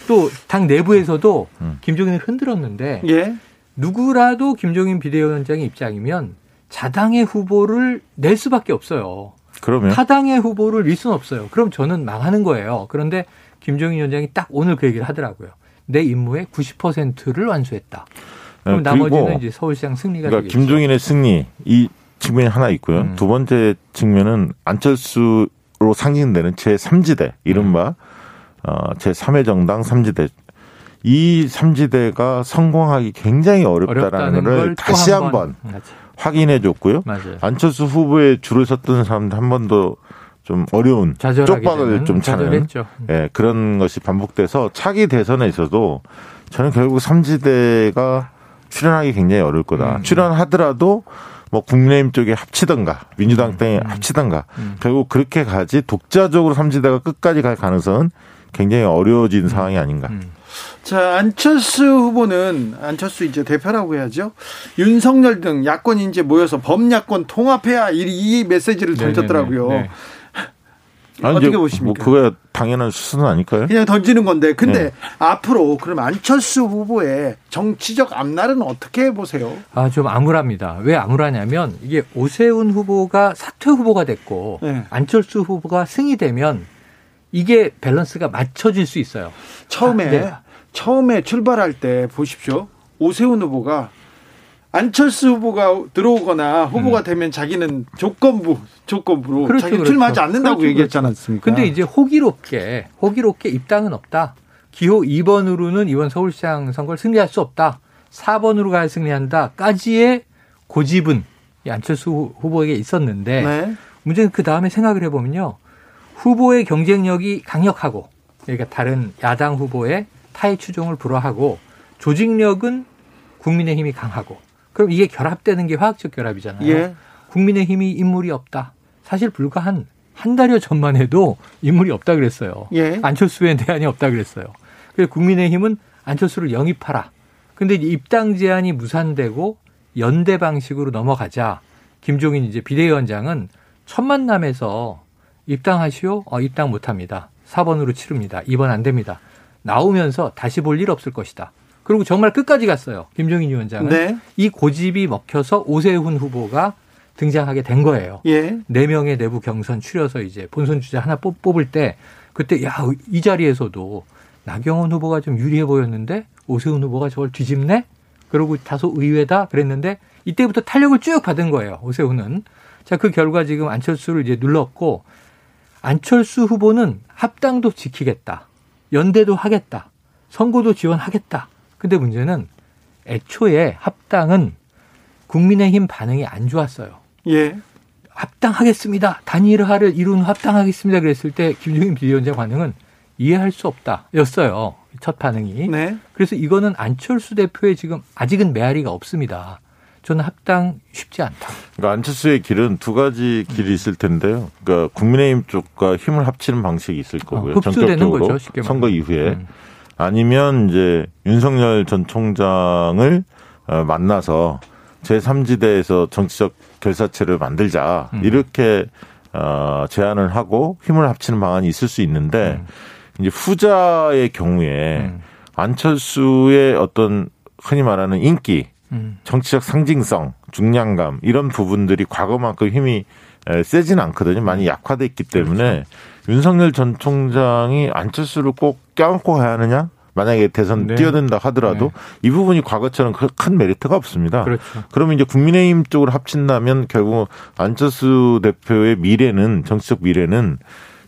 또 당 내부에서도 음. 김종인을 흔들었는데 예. 누구라도 김종인 비대위원장의 입장이면 자당의 후보를 낼 수밖에 없어요. 그러면 타당의 후보를 낼 수는 없어요. 그럼 저는 망하는 거예요. 그런데 김종인 위원장이 딱 오늘 그 얘기를 하더라고요. 내 임무의 90%를 완수했다. 그럼 네, 나머지는 이제 서울시장 승리가 그러니까 되겠죠. 김종인의 승리 이 측면이 하나 있고요. 음. 두 번째 측면은 안철수로 상징되는 제 3지대 이른바 어, 제 3회 정당 3지대 이 3지대가 성공하기 굉장히 어렵다라는 걸또 다시 한 한번. 확인해 줬고요. 맞아요. 안철수 후보에 줄을 섰던 사람들 한 번도 좀 어려운 쪽박을 좀 차는 좌절했죠. 예, 그런 것이 반복돼서 차기 대선에 있어도 저는 결국 삼지대가 출연하기 굉장히 어려울 거다. 음. 출연하더라도 뭐 국민의힘 쪽에 합치던가 민주당 땅에 합치던가 음. 결국 그렇게 가지 독자적으로 삼지대가 끝까지 갈 가능성은 굉장히 어려워진 상황이 아닌가. 음. 자, 안철수 후보는 안철수 이제 대표라고 해야죠. 윤석열 등 야권이 이제 모여서 범야권 통합해야 이, 이 메시지를 던졌더라고요. 네네네. 네. 아니, 어떻게 이제 보십니까? 뭐 그거야 당연한 수순 아닐까요? 그냥 던지는 건데, 근데 네. 앞으로 그럼 안철수 후보의 정치적 앞날은 어떻게 보세요? 아, 좀 암울합니다. 왜 암울하냐면 이게 오세훈 후보가 사퇴 후보가 됐고 네. 안철수 후보가 승이 되면 이게 밸런스가 맞춰질 수 있어요. 처음에 아, 네. 처음에 출발할 때 보십시오. 오세훈 후보가 안철수 후보가 들어오거나 후보가 되면 자기는 조건부 조건부로 음. 그렇죠, 자기 그렇죠. 출마하지 않는다고 그렇죠, 얘기했지 그렇죠. 않았습니까? 근데 이제 호기롭게 호기롭게 입당은 없다. 기호 2번으로는 이번 서울시장 선거를 승리할 수 없다. 4번으로 가야 승리한다까지의 고집은 이 안철수 후- 후보에게 있었는데 네. 문제는 그 다음에 생각을 해보면요. 후보의 경쟁력이 강력하고 그러니까 다른 야당 후보의 타의 추종을 불허하고 조직력은 국민의힘이 강하고 그럼 이게 결합되는 게 화학적 결합이잖아요. 예. 국민의힘이 인물이 없다. 사실 불과 한 한 달여 전만 해도 인물이 없다 그랬어요. 예. 안철수에 대안이 없다 그랬어요. 그래서 국민의힘은 안철수를 영입하라. 근데 입당 제한이 무산되고 연대 방식으로 넘어가자 김종인 이제 비대위원장은 첫 만남에서 입당하시오? 어, 입당 못 합니다. 4번으로 치릅니다. 2번 안 됩니다. 나오면서 다시 볼 일 없을 것이다. 그리고 정말 끝까지 갔어요. 김종인 위원장은. 네. 이 고집이 먹혀서 오세훈 후보가 등장하게 된 거예요. 예. 네 명의 내부 경선 추려서 이제 본선 주자 하나 뽑, 뽑을 때 그때 야 이 자리에서도 나경원 후보가 좀 유리해 보였는데 오세훈 후보가 저걸 뒤집네? 그러고 다소 의외다 그랬는데 이때부터 탄력을 쭉 받은 거예요. 오세훈은. 자, 그 결과 지금 안철수를 이제 눌렀고 안철수 후보는 합당도 지키겠다. 연대도 하겠다. 선거도 지원하겠다. 근데 문제는 애초에 합당은 국민의힘 반응이 안 좋았어요. 예. 합당하겠습니다. 단일화를 이룬 합당하겠습니다. 그랬을 때 김종인 비대위원장 반응은 이해할 수 없다. 였어요. 첫 반응이. 네. 그래서 이거는 안철수 대표의 지금 아직은 메아리가 없습니다. 저는 합당 쉽지 않다. 그러니까 안철수의 길은 두 가지 길이 있을 텐데요. 그러니까 국민의힘 쪽과 힘을 합치는 방식이 있을 거고요. 어, 흡수되는 전격적으로 거죠, 쉽게 말하면. 선거 이후에 음. 아니면 이제 윤석열 전 총장을 어, 만나서 제3지대에서 정치적 결사체를 만들자 음. 이렇게 어, 제안을 하고 힘을 합치는 방안이 있을 수 있는데 음. 이제 후자의 경우에 음. 안철수의 어떤 흔히 말하는 인기 음. 정치적 상징성, 중량감 이런 부분들이 과거만큼 힘이 에, 세진 않거든요. 많이 약화돼 있기 때문에 윤석열 전 총장이 안철수를 꼭 껴안고 가야 하느냐? 만약에 대선 네. 뛰어든다 하더라도 이 부분이 과거처럼 그큰 메리트가 없습니다. 그렇죠. 그러면 이제 국민의힘 쪽으로 합친다면 결국 안철수 대표의 미래는 정치적 미래는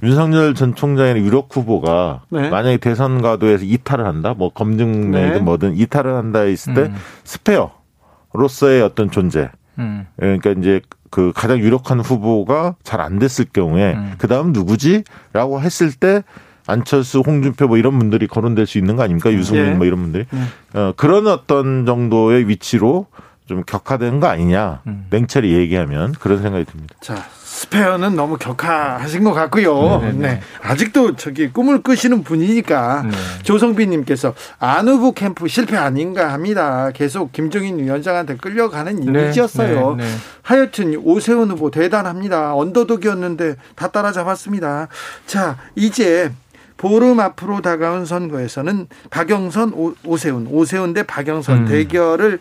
윤석열 전 총장의 유력 후보가 네. 만약에 대선 가도에서 이탈을 한다, 뭐 검증내든 네. 뭐든 이탈을 한다 했을 때 음. 스페어로서의 어떤 존재. 음. 그러니까 이제 그 가장 유력한 후보가 잘 안 됐을 경우에 음. 그 다음 누구지?라고 했을 때 안철수, 홍준표 뭐 이런 분들이 거론될 수 있는 거 아닙니까? 유승민 예. 뭐 이런 분들이 네. 어, 그런 어떤 정도의 위치로 좀 격화된 거 아니냐? 음. 냉철히 얘기하면 그런 생각이 듭니다. 자, 스페어는 너무 격하하신 것 같고요. 네, 네, 네. 네. 아직도 저기 꿈을 꾸시는 분이니까 네. 조성빈님께서 안 후보 캠프 실패 아닌가 합니다. 계속 김종인 위원장한테 끌려가는 이미지였어요. 네, 네. 하여튼 오세훈 후보 대단합니다. 언더독이었는데 다 따라잡았습니다. 자, 이제 보름 앞으로 다가온 선거에서는 박영선, 오, 오세훈, 오세훈 대 박영선 음. 대결을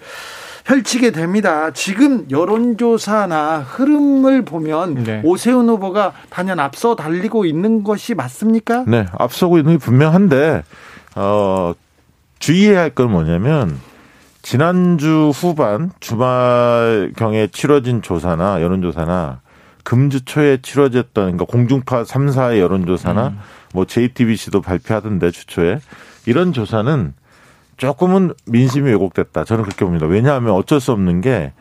펼치게 됩니다. 지금 여론조사나 흐름을 보면 네. 오세훈 후보가 단연 앞서 달리고 있는 것이 맞습니까? 네, 앞서고 있는 게 분명한데 어 주의해야 할 건 뭐냐면 지난주 후반 주말 경에 치러진 조사나 여론조사나 금주 초에 치러졌던 그러니까 공중파 3사의 여론조사나 음. 뭐 JTBC도 발표하던데 주초에 이런 조사는 조금은 민심이 왜곡됐다. 저는 그렇게 봅니다. 왜냐하면 어쩔 수 없는 게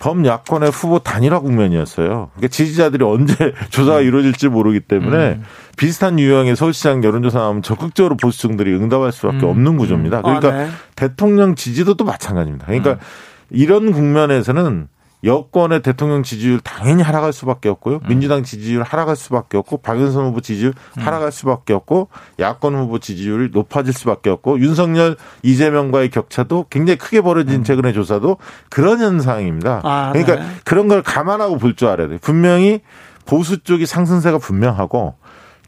범야권의 후보 단일화 국면이었어요. 그러니까 지지자들이 언제 조사가 이루어질지 모르기 때문에 음. 비슷한 유형의 서울시장 여론조사 나오면 적극적으로 보수층들이 응답할 수밖에 음. 없는 구조입니다. 그러니까 아, 네. 대통령 지지도도 마찬가지입니다. 그러니까 음. 이런 국면에서는 여권의 대통령 지지율 당연히 하락할 수밖에 없고요. 음. 민주당 지지율 하락할 수밖에 없고 박영선 후보 지지율 하락할 수밖에 없고 야권 후보 지지율이 높아질 수밖에 없고 윤석열 이재명과의 격차도 굉장히 크게 벌어진 최근의 조사도 그런 현상입니다. 아, 그러니까 네. 그런 걸 감안하고 볼 줄 알아야 돼요. 분명히 보수 쪽이 상승세가 분명하고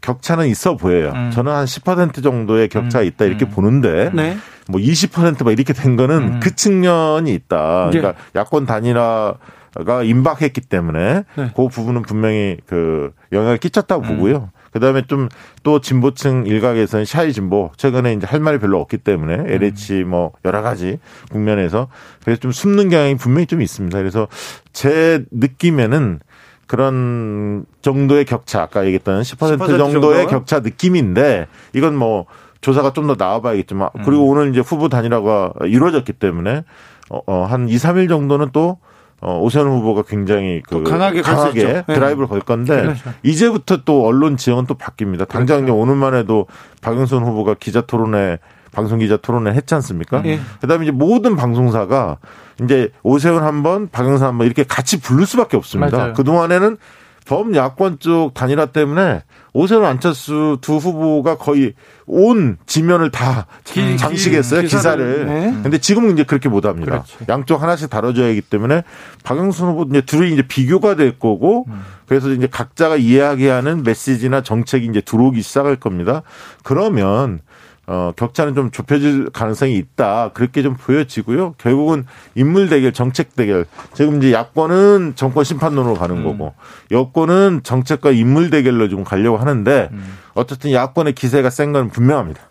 격차는 있어 보여요. 음. 저는 한 10% 정도의 격차가 음. 있다 이렇게 음. 보는데 네. 뭐 20%막 이렇게 된 거는 음. 그 측면이 있다. 예. 그러니까 야권 단일화가 임박했기 때문에 네. 그 부분은 분명히 그 영향을 끼쳤다고 음. 보고요. 그다음에 좀 또 진보층 일각에서는 샤이 진보 최근에 이제 할 말이 별로 없기 때문에 음. LH 뭐 여러 가지 국면에서 그래서 좀 숨는 경향이 분명히 좀 있습니다. 그래서 제 느낌에는 그런 정도의 격차 아까 얘기했던 10% 10% 정도의 정도? 격차 느낌인데 이건 뭐 조사가 좀 더 나와봐야겠지만 음. 그리고 오늘 이제 후보 단일화가 이루어졌기 때문에 어, 어, 한 2, 3일 정도는 또 어, 오세훈 후보가 굉장히 그또 강하게 있죠. 네. 드라이브를 걸 건데 그렇죠. 이제부터 또 언론 지형은 또 바뀝니다. 당장 그렇죠. 오늘만 해도 박영선 후보가 기자 토론회 방송 기자 토론을 했지 않습니까? 예. 그다음에 이제 모든 방송사가 이제 오세훈 한 번, 박영선 한 번 이렇게 같이 부를 수밖에 없습니다. 그 동안에는 범야권 쪽 단일화 때문에 오세훈 안철수 두 후보가 거의 온 지면을 다 기- 장식했어요 기-. 기사를. 네. 근데 지금은 이제 그렇게 못 합니다. 그렇죠. 양쪽 하나씩 다뤄줘야 하기 때문에 박영선 후보 이제 둘이 이제 비교가 될 거고 그래서 이제 각자가 이해하게 하는 메시지나 정책이 이제 들어오기 시작할 겁니다. 그러면 어, 격차는 좀 좁혀질 가능성이 있다. 그렇게 좀 보여지고요. 결국은 인물 대결, 정책 대결. 지금 이제 야권은 정권 심판론으로 가는 거고, 여권은 정책과 인물 대결로 좀 가려고 하는데, 어쨌든 야권의 기세가 센 건 분명합니다.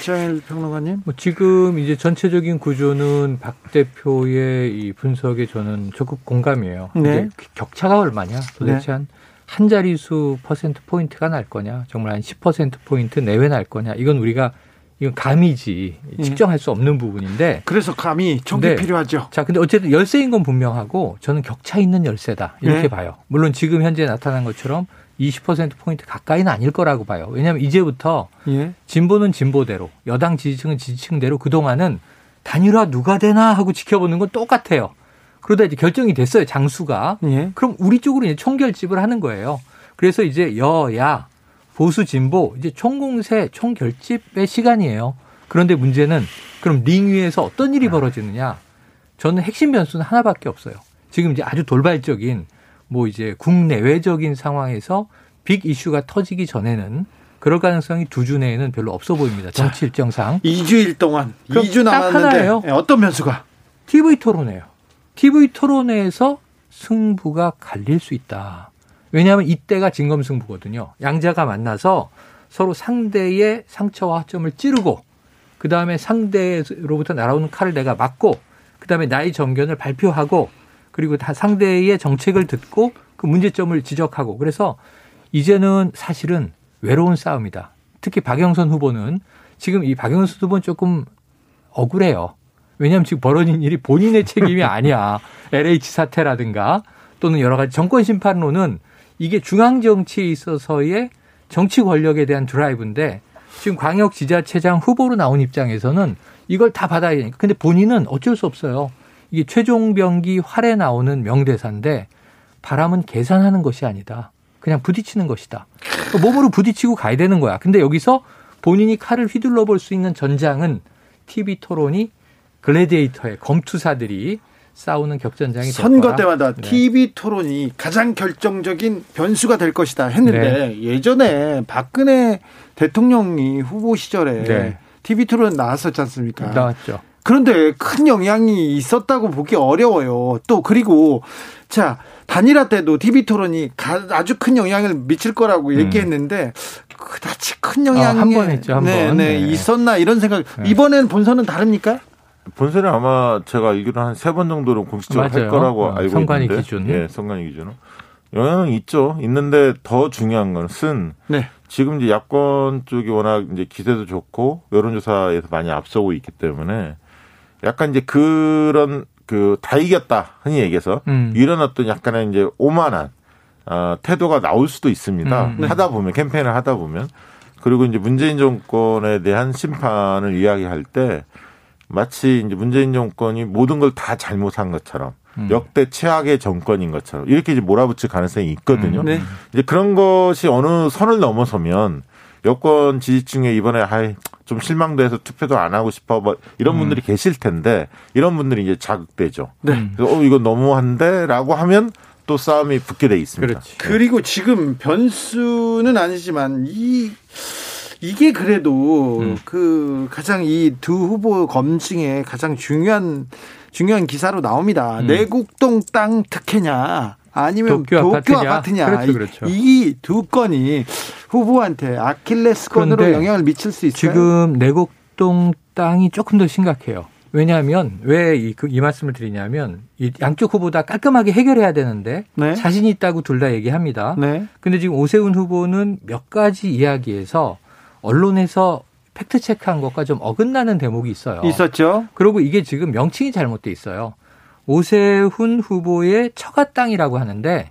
최일 평론가님. 뭐 지금 이제 전체적인 구조는 박 대표의 이 분석에 저는 적극 공감이에요. 네. 근데 격차가 얼마냐? 도대체 네. 한, 한 자릿수 퍼센트 포인트가 날 거냐? 정말 한 10% 포인트 내외 날 거냐? 이건 우리가 이건 감이지 측정할 수 없는 부분인데 그래서 감히 총기 네. 필요하죠. 자, 근데 어쨌든 열세인 건 분명하고 저는 격차 있는 열세다. 이렇게 네. 봐요. 물론 지금 현재 나타난 것처럼 20%포인트 가까이는 아닐 거라고 봐요. 왜냐하면 이제부터 예. 진보는 진보대로, 여당 지지층은 지지층대로 그 동안은 단일화 누가 되나 하고 지켜보는 건 똑같아요. 그러다 이제 결정이 됐어요, 장수가. 예. 그럼 우리 쪽으로 이제 총결집을 하는 거예요. 그래서 이제 여야, 보수, 진보, 이제 총공세, 총결집의 시간이에요. 그런데 문제는 그럼 링 위에서 어떤 일이 벌어지느냐? 저는 핵심 변수는 하나밖에 없어요. 지금 이제 아주 돌발적인 뭐 이제 국내외적인 상황에서 빅 이슈가 터지기 전에는 그럴 가능성이 두 주 내에는 별로 없어 보입니다. 정치 일정상. 2주일 동안 그럼 2주 딱 남았는데 하나예요. 예, 어떤 변수가? TV 토론회요. TV 토론회에서 승부가 갈릴 수 있다. 왜냐하면 이때가 진검승부거든요. 양자가 만나서 서로 상대의 상처와 하점을 찌르고 그 다음에 상대로부터 날아오는 칼을 내가 맞고 그 다음에 나의 정견을 발표하고 그리고 다 상대의 정책을 듣고 그 문제점을 지적하고 그래서 이제는 사실은 외로운 싸움이다. 특히 박영선 후보는 지금 이 박영선 후보는 조금 억울해요. 왜냐하면 지금 벌어진 일이 본인의 책임이 아니야. LH 사태라든가 또는 여러 가지 정권 심판론은 이게 중앙 정치에 있어서의 정치 권력에 대한 드라이브인데 지금 광역 지자체장 후보로 나온 입장에서는 이걸 다 받아야 되니까. 근데 본인은 어쩔 수 없어요. 이게 최종 병기 활에 나오는 명대사인데 바람은 계산하는 것이 아니다. 그냥 부딪히는 것이다. 몸으로 부딪히고 가야 되는 거야. 근데 여기서 본인이 칼을 휘둘러 볼 수 있는 전장은 TV 토론이 글래디에이터의 검투사들이 싸우는 격전장이 될 선거. 때마다 네. TV 토론이 가장 결정적인 변수가 될 것이다 했는데 네. 예전에 박근혜 대통령이 후보 시절에 네. TV 토론 나왔었지 않습니까? 나왔죠. 그런데 큰 영향이 있었다고 보기 어려워요. 또 그리고 자 단일화 때도 TV 토론이 가- 아주 큰 영향을 미칠 거라고 얘기했는데 그다지 큰 영향이 음. 아, 한번 했죠, 한 네, 번. 네, 네. 있었나 이런 생각. 네. 이번엔 본선은 다릅니까? 본선에 아마 제가 알기로 한 세 번 정도로 공식적으로 할 맞아요. 거라고 어, 알고 선관위 있는데. 기준. 예, 선관위 기준은. 영향은 있죠. 있는데 더 중요한 것은 네. 지금 이제 야권 쪽이 워낙 이제 기세도 좋고 여론조사에서 많이 앞서고 있기 때문에 약간 이제 그런 그 다 이겼다 흔히 얘기해서 음. 어떤 약간의 이제 오만한 어, 태도가 나올 수도 있습니다. 음. 네. 하다 보면 캠페인을 하다 보면 그리고 이제 문재인 정권에 대한 심판을 이야기할 때 마치 이제 문재인 정권이 모든 걸 다 잘못한 것처럼 음. 역대 최악의 정권인 것처럼 이렇게 이제 몰아붙일 가능성이 있거든요. 음. 네. 이제 그런 것이 어느 선을 넘어서면 여권 지지층에 이번에 아이 좀 실망도 해서 투표도 안 하고 싶어 뭐 이런 음. 분들이 계실 텐데 이런 분들이 이제 자극되죠. 네. 그래서 어 이거 너무한데라고 하면 또 싸움이 붙게 돼 있습니다. 그렇지. 그리고 지금 변수는 아니지만 이 이게 그래도 음. 그 가장 이 두 후보 검증에 가장 중요한 중요한 기사로 나옵니다. 음. 내국동 땅 특혜냐 아니면 도쿄 도쿄, 아파트냐? 아파트냐, 그렇죠, 그렇죠. 이두 건이 후보한테 아킬레스건으로 영향을 미칠 수 있어요. 지금 내곡동 땅이 조금 더 심각해요. 왜냐하면 왜이 그, 이 말씀을 드리냐면 이 양쪽 후보 다 깔끔하게 해결해야 되는데 네. 자신 있다고 둘 다 얘기합니다. 네. 근데 지금 오세훈 후보는 몇 가지 이야기에서 언론에서 팩트 체크한 것과 좀 어긋나는 대목이 있어요. 있었죠. 그리고 이게 지금 명칭이 잘못돼 있어요. 오세훈 후보의 처가 땅이라고 하는데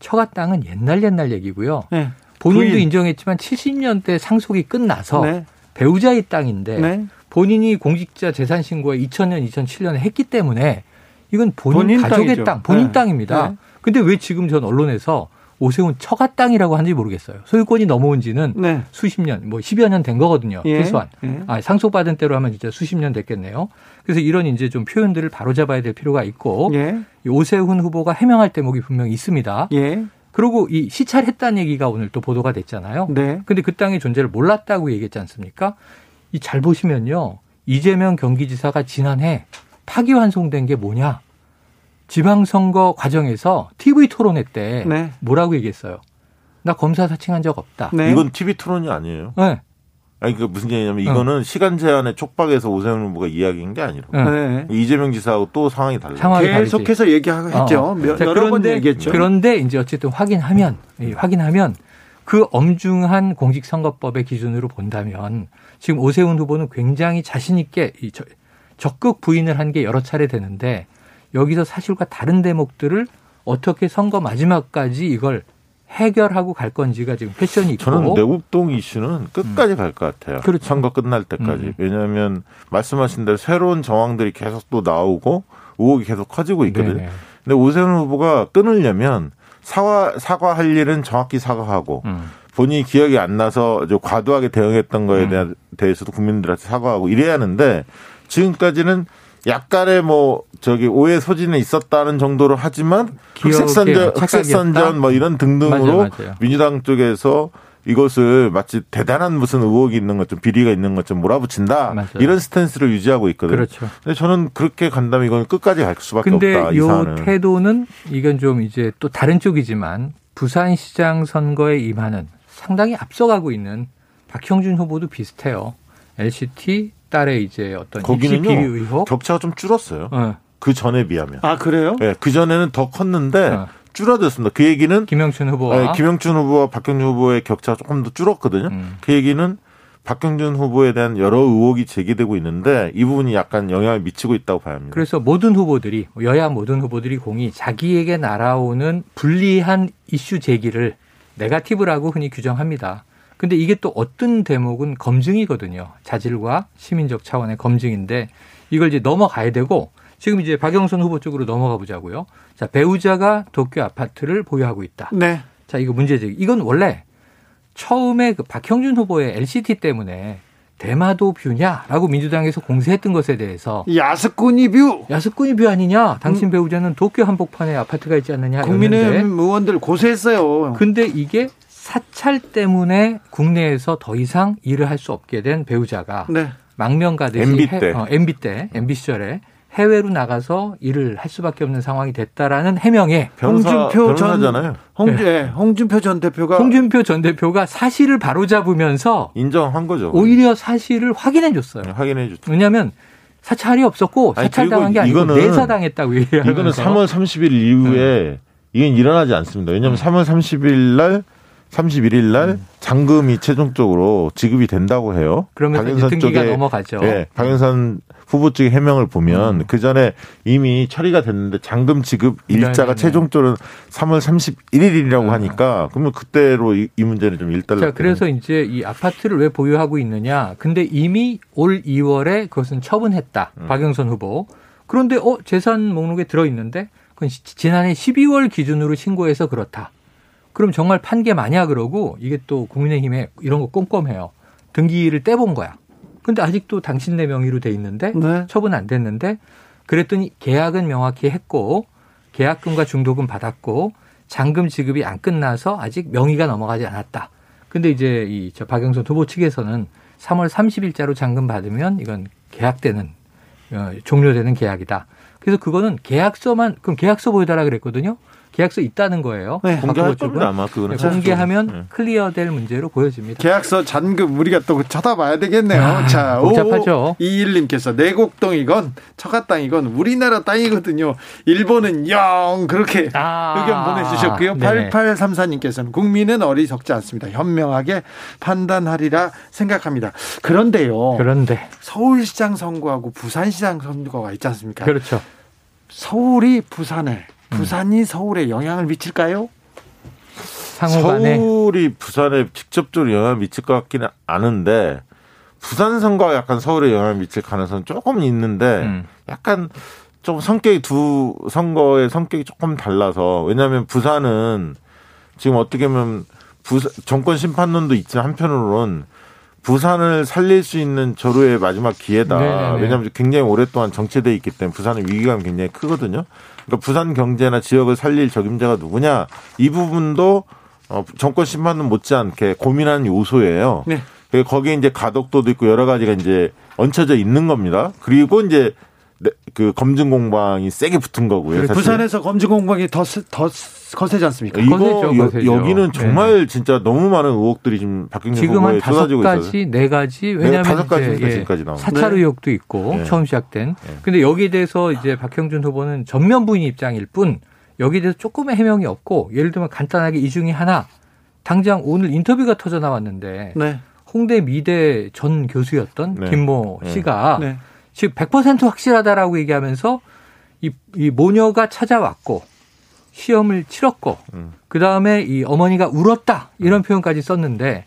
처가 땅은 옛날 옛날 얘기고요. 네. 본인도 부인. 인정했지만 70년대 상속이 끝나서 네. 배우자의 땅인데 네. 본인이 공직자 재산 신고에 2000년, 2007년에 했기 때문에 이건 본인, 본인 가족의 땅이죠. 땅, 본인 네. 땅입니다. 네. 근데 왜 지금 전 언론에서 오세훈 처가 땅이라고 하는지 모르겠어요. 소유권이 넘어온 지는 네. 수십 년, 뭐 10여 년 된 거거든요. 예. 최소한. 예. 아, 상속받은 때로 하면 진짜 수십 년 됐겠네요. 그래서 이런 이제 좀 표현들을 바로잡아야 될 필요가 있고 예. 이 오세훈 후보가 해명할 대목이 분명히 있습니다. 예. 그리고 이 시찰했다는 얘기가 오늘 또 보도가 됐잖아요. 네. 근데 그 땅의 존재를 몰랐다고 얘기했지 않습니까? 이 잘 보시면요. 이재명 경기지사가 지난해 파기환송된 게 뭐냐? 지방선거 과정에서 TV 토론회 때 네. 뭐라고 얘기했어요? 나 검사 사칭한 적 없다. 네. 이건 TV 토론이 아니에요. 네. 아니 그 무슨 얘기냐면 어. 이거는 시간 제한에 촉박해서 오세훈 후보가 이야기한 게 아니라 네. 네. 이재명 지사하고 또 상황이 달라요. 상황이. 계속해서 얘기했죠. 어. 몇- 자, 여러 번 그런데, 얘기했죠. 그런데 이제 어쨌든 확인하면 이 확인하면 그 엄중한 공직선거법의 기준으로 본다면 지금 오세훈 후보는 굉장히 자신 있게 적극 부인을 한 게 여러 차례 되는데 여기서 사실과 다른 대목들을 어떻게 선거 마지막까지 이걸 해결하고 갈 건지가 지금 패션이 있고 저는 내국동 이슈는 끝까지 갈것 같아요. 음. 그렇죠. 선거 끝날 때까지. 음. 왜냐하면 말씀하신 대로 새로운 정황들이 계속 또 나오고 의혹이 계속 커지고 있거든요. 네네. 근데 오세훈 후보가 끊으려면 사과 사과할 일은 정확히 사과하고 음. 본인이 기억이 안 나서 좀 과도하게 대응했던 거에 음. 대해서도 국민들한테 사과하고 이래야 하는데 지금까지는 약간의 뭐 저기 오해 소지는 있었다는 정도로 하지만 흑색선전? 흑색선전 뭐 이런 등등으로 맞아요, 맞아요. 민주당 쪽에서 이것을 마치 대단한 무슨 의혹이 있는 것좀 비리가 있는 것좀 몰아붙인다 맞아요. 이런 스탠스를 유지하고 있거든요. 그렇죠. 근데 저는 그렇게 간다면 이건 끝까지 갈 수밖에 근데 없다. 이 요. 태도는 이건 좀 이제 또 다른 쪽이지만 부산시장 선거에 임하는 상당히 앞서가고 있는 박형준 후보도 비슷해요. LCT 딸의 이제 어떤 거기는요 의혹. 격차가 좀 줄었어요. 어, 그 전에 비하면. 아 그래요? 예, 그 전에는 더 컸는데 어. 줄어들었습니다. 그 얘기는 김영춘 후보와 예, 김영춘 후보와 박경준 후보의 격차가 조금 더 줄었거든요. 음. 그 얘기는 박경준 후보에 대한 여러 의혹이 제기되고 있는데 이 부분이 약간 영향을 미치고 있다고 봐야 합니다. 그래서 모든 후보들이 여야 모든 후보들이 공이 자기에게 날아오는 불리한 이슈 제기를 네가티브라고 흔히 규정합니다. 근데 이게 또 어떤 대목은 검증이거든요. 자질과 시민적 차원의 검증인데 이걸 이제 넘어가야 되고 지금 이제 박영선 후보 쪽으로 넘어가 보자고요. 자, 배우자가 도쿄 아파트를 보유하고 있다. 네. 자, 이거 문제 제기. 이건 원래 처음에 그 박형준 후보의 LCT 때문에 대마도 view냐라고 민주당에서 공세했던 것에 대해서 야스쿠니 view. 야스쿠니 view 아니냐? 당신 배우자는 도쿄 한복판에 아파트가 있지 않느냐? 국민의힘 의원들 고소했어요. 근데 이게 사찰 때문에 국내에서 더 이상 일을 할 수 없게 된 배우자가 네. 망명 가듯이 MB 해- 때. 어, MB 때 MB 시절에 해외로 나가서 일을 할 수밖에 없는 상황이 됐다라는 해명에 변호사, 홍준표 전- 변호사잖아요. 홍, 예, 홍준표 전 대표가 홍준표 전 대표가 사실을 바로잡으면서 인정한 거죠. 오히려 사실을 확인해 줬어요. 네, 확인해 줬죠. 왜냐하면 사찰이 없었고 아니, 사찰당한 게 아니고 이거는- 내사당했다고 얘기하면서 이거는 3월 30일 이후에 이건 일어나지 않습니다. 왜냐하면 3월 30일 날 31일 날 잔금이 최종적으로 지급이 된다고 해요. 그러면서 이제 등기가 넘어가죠. 예, 박영선 후보 측의 해명을 보면 그 전에 이미 처리가 됐는데 잔금 지급 일자가 네네네. 최종적으로 3월 31일이라고 하니까 그러면 그때로 이, 이 문제는 좀 일단락. 자, 그래서 이제 이 아파트를 왜 보유하고 있느냐. 근데 이미 올 2월에 그것은 처분했다. 음. 박영선 후보. 그런데 어, 재산 목록에 들어 있는데 그건 시- 지난해 12월 기준으로 신고해서 그렇다. 그럼 정말 판게 마냐 그러고 이게 또 국민의힘에 이런 거 꼼꼼해요. 등기를 떼본 거야. 근데 아직도 당신네 명의로 돼 있는데 네. 처분 안 됐는데 그랬더니 계약은 명확히 했고 계약금과 중도금 받았고 잔금 지급이 안 끝나서 아직 명의가 넘어가지 않았다. 근데 이제 이 저 박영선 후보 측에서는 3월 30일자로 잔금 받으면 이건 계약되는 어, 종료되는 계약이다. 그래서 그거는 계약서만 그럼 계약서 보여달라 그랬거든요. 계약서 있다는 거예요. 네. 박 공개할 쪽은. 아마 그거는. 네, 공개하면 네. 클리어될 문제로 보여집니다. 계약서 잔금 우리가 또 쳐다봐야 되겠네요. 아, 자, 복잡하죠. 이일님께서 내곡동이건 처가 땅이건 우리나라 땅이거든요. 일본은 영 그렇게 아, 의견 보내주셨고요. 네네. 8834님께서는 국민은 어리석지 않습니다. 현명하게 판단하리라 생각합니다. 그런데요. 그런데 서울시장 선거하고 부산시장 선거가 있지 않습니까? 그렇죠. 서울이 부산에, 부산이 서울에 영향을 미칠까요? 상호간에 서울이 부산에 직접적으로 영향을 미칠 것 같기는 않은데 부산 선거가 약간 서울에 영향을 미칠 가능성은 조금 있는데 음. 약간 좀 성격이 두 선거의 성격이 조금 달라서 왜냐하면 부산은 지금 어떻게 보면 부산 정권 심판론도 있지만 한편으로는 부산을 살릴 수 있는 조루의 마지막 기회다. 네네네. 왜냐하면 굉장히 오랫동안 정체돼 있기 때문에 부산의 위기감이 굉장히 크거든요. 그러니까 부산 경제나 지역을 살릴 적임자가 누구냐 이 부분도 어, 정권 심판론 못지않게 고민하는 요소예요. 네. 거기에 이제 가덕도도 있고 여러 가지가 이제 얹혀져 있는 겁니다. 그리고 이제 네, 그 검증 공방이 세게 붙은 거고요. 사실. 부산에서 검증 공방이 더, 더 거세지 않습니까? 이거 거세죠, 여, 기는 정말 네. 진짜 너무 많은 의혹들이 지금 박경진 지금 한 다섯 가지, 네 가지 네, 왜냐하면 다섯 가지 예, 지금까지 나온 사찰 네. 의혹도 있고 네. 처음 시작된. 네. 근데 여기에 대해서 이제 박형준 후보는 전면 부인 입장일 뿐 여기에 대해서 조금의 해명이 없고 예를 들면 간단하게 이 중에 하나 당장 오늘 인터뷰가 터져 나왔는데 네. 홍대 미대 전 교수였던 네. 김모 네. 씨가 네. 지금 100% 확실하다라고 얘기하면서 이, 이 모녀가 찾아왔고 시험을 치렀고 음. 그 다음에 이 어머니가 울었다 이런 표현까지 썼는데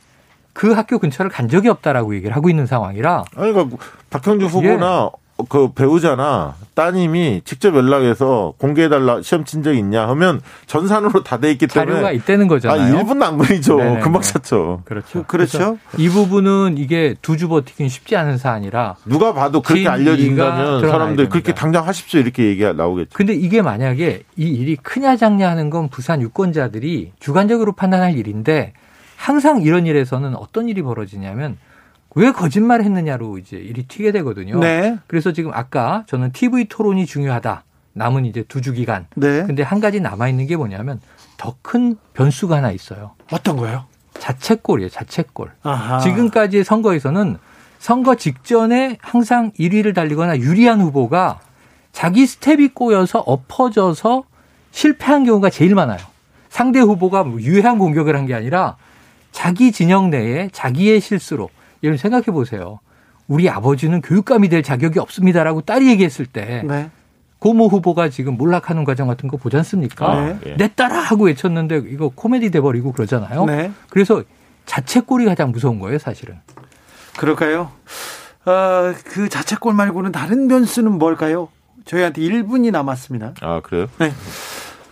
그 학교 근처를 간 적이 없다라고 얘기를 하고 있는 상황이라. 아니 그러니까 박형주 후보나 예. 그 배우자나 따님이 직접 연락해서 공개해달라 시험 친 적 있냐 하면 전산으로 다 돼 있기 때문에 자료가 있다는 거잖아요. 아, 1분도 안 걸리죠. 네네네. 금방 찾죠. 그렇죠. 그렇죠. 이 부분은 이게 두 주 버티긴 쉽지 않은 사안이라 누가 봐도 그렇게 알려진다면 사람들 그렇게 당장 하십시오 이렇게 얘기가 나오겠죠. 근데 이게 만약에 이 일이 크냐 작냐 하는 건 부산 유권자들이 주관적으로 판단할 일인데 항상 이런 일에서는 어떤 일이 벌어지냐면 왜 거짓말 했느냐로 이제 일이 튀게 되거든요. 네. 그래서 지금 아까 저는 TV 토론이 중요하다. 남은 이제 두 주 기간. 네. 근데 한 가지 남아 있는 게 뭐냐면 더 큰 변수가 하나 있어요. 어떤 거요? 자책골이에요. 자책골. 아하. 지금까지의 선거에서는 선거 직전에 항상 1위를 달리거나 유리한 후보가 자기 스텝이 꼬여서 엎어져서 실패한 경우가 제일 많아요. 상대 후보가 뭐 유해한 공격을 한 게 아니라 자기 진영 내에 자기의 실수로 여러분 생각해 보세요. 우리 아버지는 교육감이 될 자격이 없습니다라고 딸이 얘기했을 때 네. 고모 후보가 지금 몰락하는 과정 같은 거 보지 않습니까? 아, 네. 내 딸아 하고 외쳤는데 이거 코미디 돼버리고 그러잖아요. 네. 그래서 자책골이 가장 무서운 거예요, 사실은. 그럴까요? 어, 그 자책골 말고는 다른 변수는 뭘까요? 저희한테 1분이 남았습니다. 아, 그래요? 네.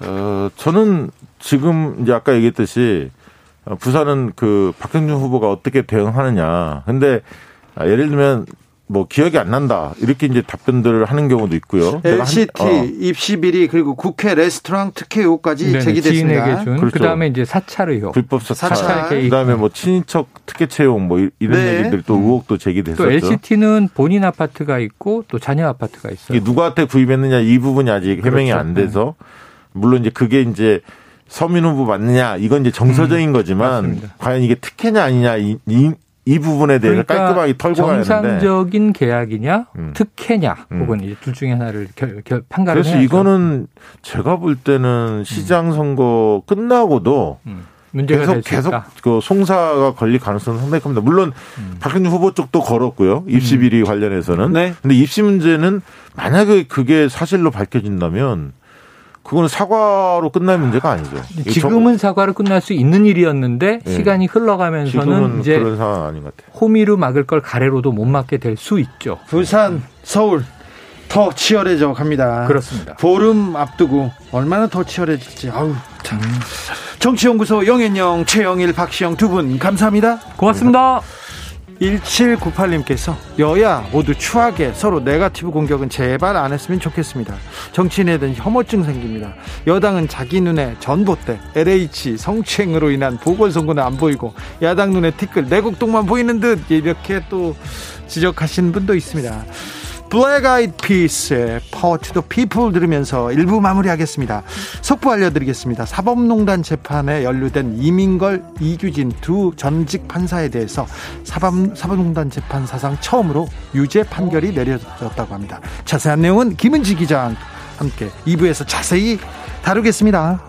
어, 저는 지금 이제 아까 얘기했듯이 어, 부산은 그 박형준 후보가 어떻게 대응하느냐. 근데 아, 예를 들면 뭐 기억이 안 난다 이렇게 이제 답변들을 하는 경우도 있고요. LCT 한, 어. 입시 비리 그리고 국회 레스토랑 특혜 의혹까지 네네, 제기됐습니다. 준. 그렇죠. 그다음에 이제 사찰 의혹, 불법 사찰, 사찰 그다음에 뭐 친인척 특혜 채용 뭐 이런 네. 얘기들 또 의혹도 제기됐었죠. 또 LCT는 본인 아파트가 있고 또 자녀 아파트가 있어요. 누구한테 구입했느냐 이 부분이 아직 해명이 그렇죠. 안 돼서 물론 이제 그게 이제 서민 후보 맞느냐 이건 이제 정서적인 음, 거지만 맞습니다. 과연 이게 특혜냐 아니냐 이, 이, 이 부분에 대해서 그러니까 깔끔하게 털고 가야 되는데 정상적인 계약이냐 음. 특혜냐 음. 혹은 이제 둘 중에 하나를 결, 결, 판가를 그래서 해야죠. 이거는 제가 볼 때는 시장 선거 끝나고도 음. 계속 계속 그 송사가 걸릴 가능성은 상당히 큽니다. 물론 음. 박근혜 후보 쪽도 걸었고요. 입시 비리 음. 관련해서는. 네. 근데 입시 문제는 만약에 그게 사실로 밝혀진다면 그거는 사과로 끝날 문제가 아니죠. 지금은 사과로 끝날 수 있는 일이었는데 네. 시간이 흘러가면서는 이제 그런 상황 아닌 것 같아요. 호미로 막을 걸 가래로도 못 막게 될 수 있죠. 부산, 서울 더 치열해져 갑니다. 그렇습니다. 보름 앞두고 얼마나 더 치열해질지. 아우 참. 정치연구소 영앤영, 최영일, 박시영 두 분 감사합니다. 고맙습니다. 1798님께서 여야 모두 추하게 서로 네가티브 공격은 제발 안 했으면 좋겠습니다. 정치인에든 혐오증 생깁니다. 여당은 자기 눈에 전봇대, LH 성추행으로 인한 보궐선거는 안 보이고 야당 눈에 티끌 내곡동만 보이는 듯 이렇게 또 지적하시는 분도 있습니다. Black Eyed Peas의 to the People 들으면서 1부 마무리하겠습니다. 속보 알려드리겠습니다. 사법농단 재판에 연루된 이민걸, 이규진 두 전직 판사에 대해서 사법, 사법농단 재판 사상 처음으로 유죄 판결이 내려졌다고 합니다. 자세한 내용은 김은지 기자와 함께 2부에서 자세히 다루겠습니다.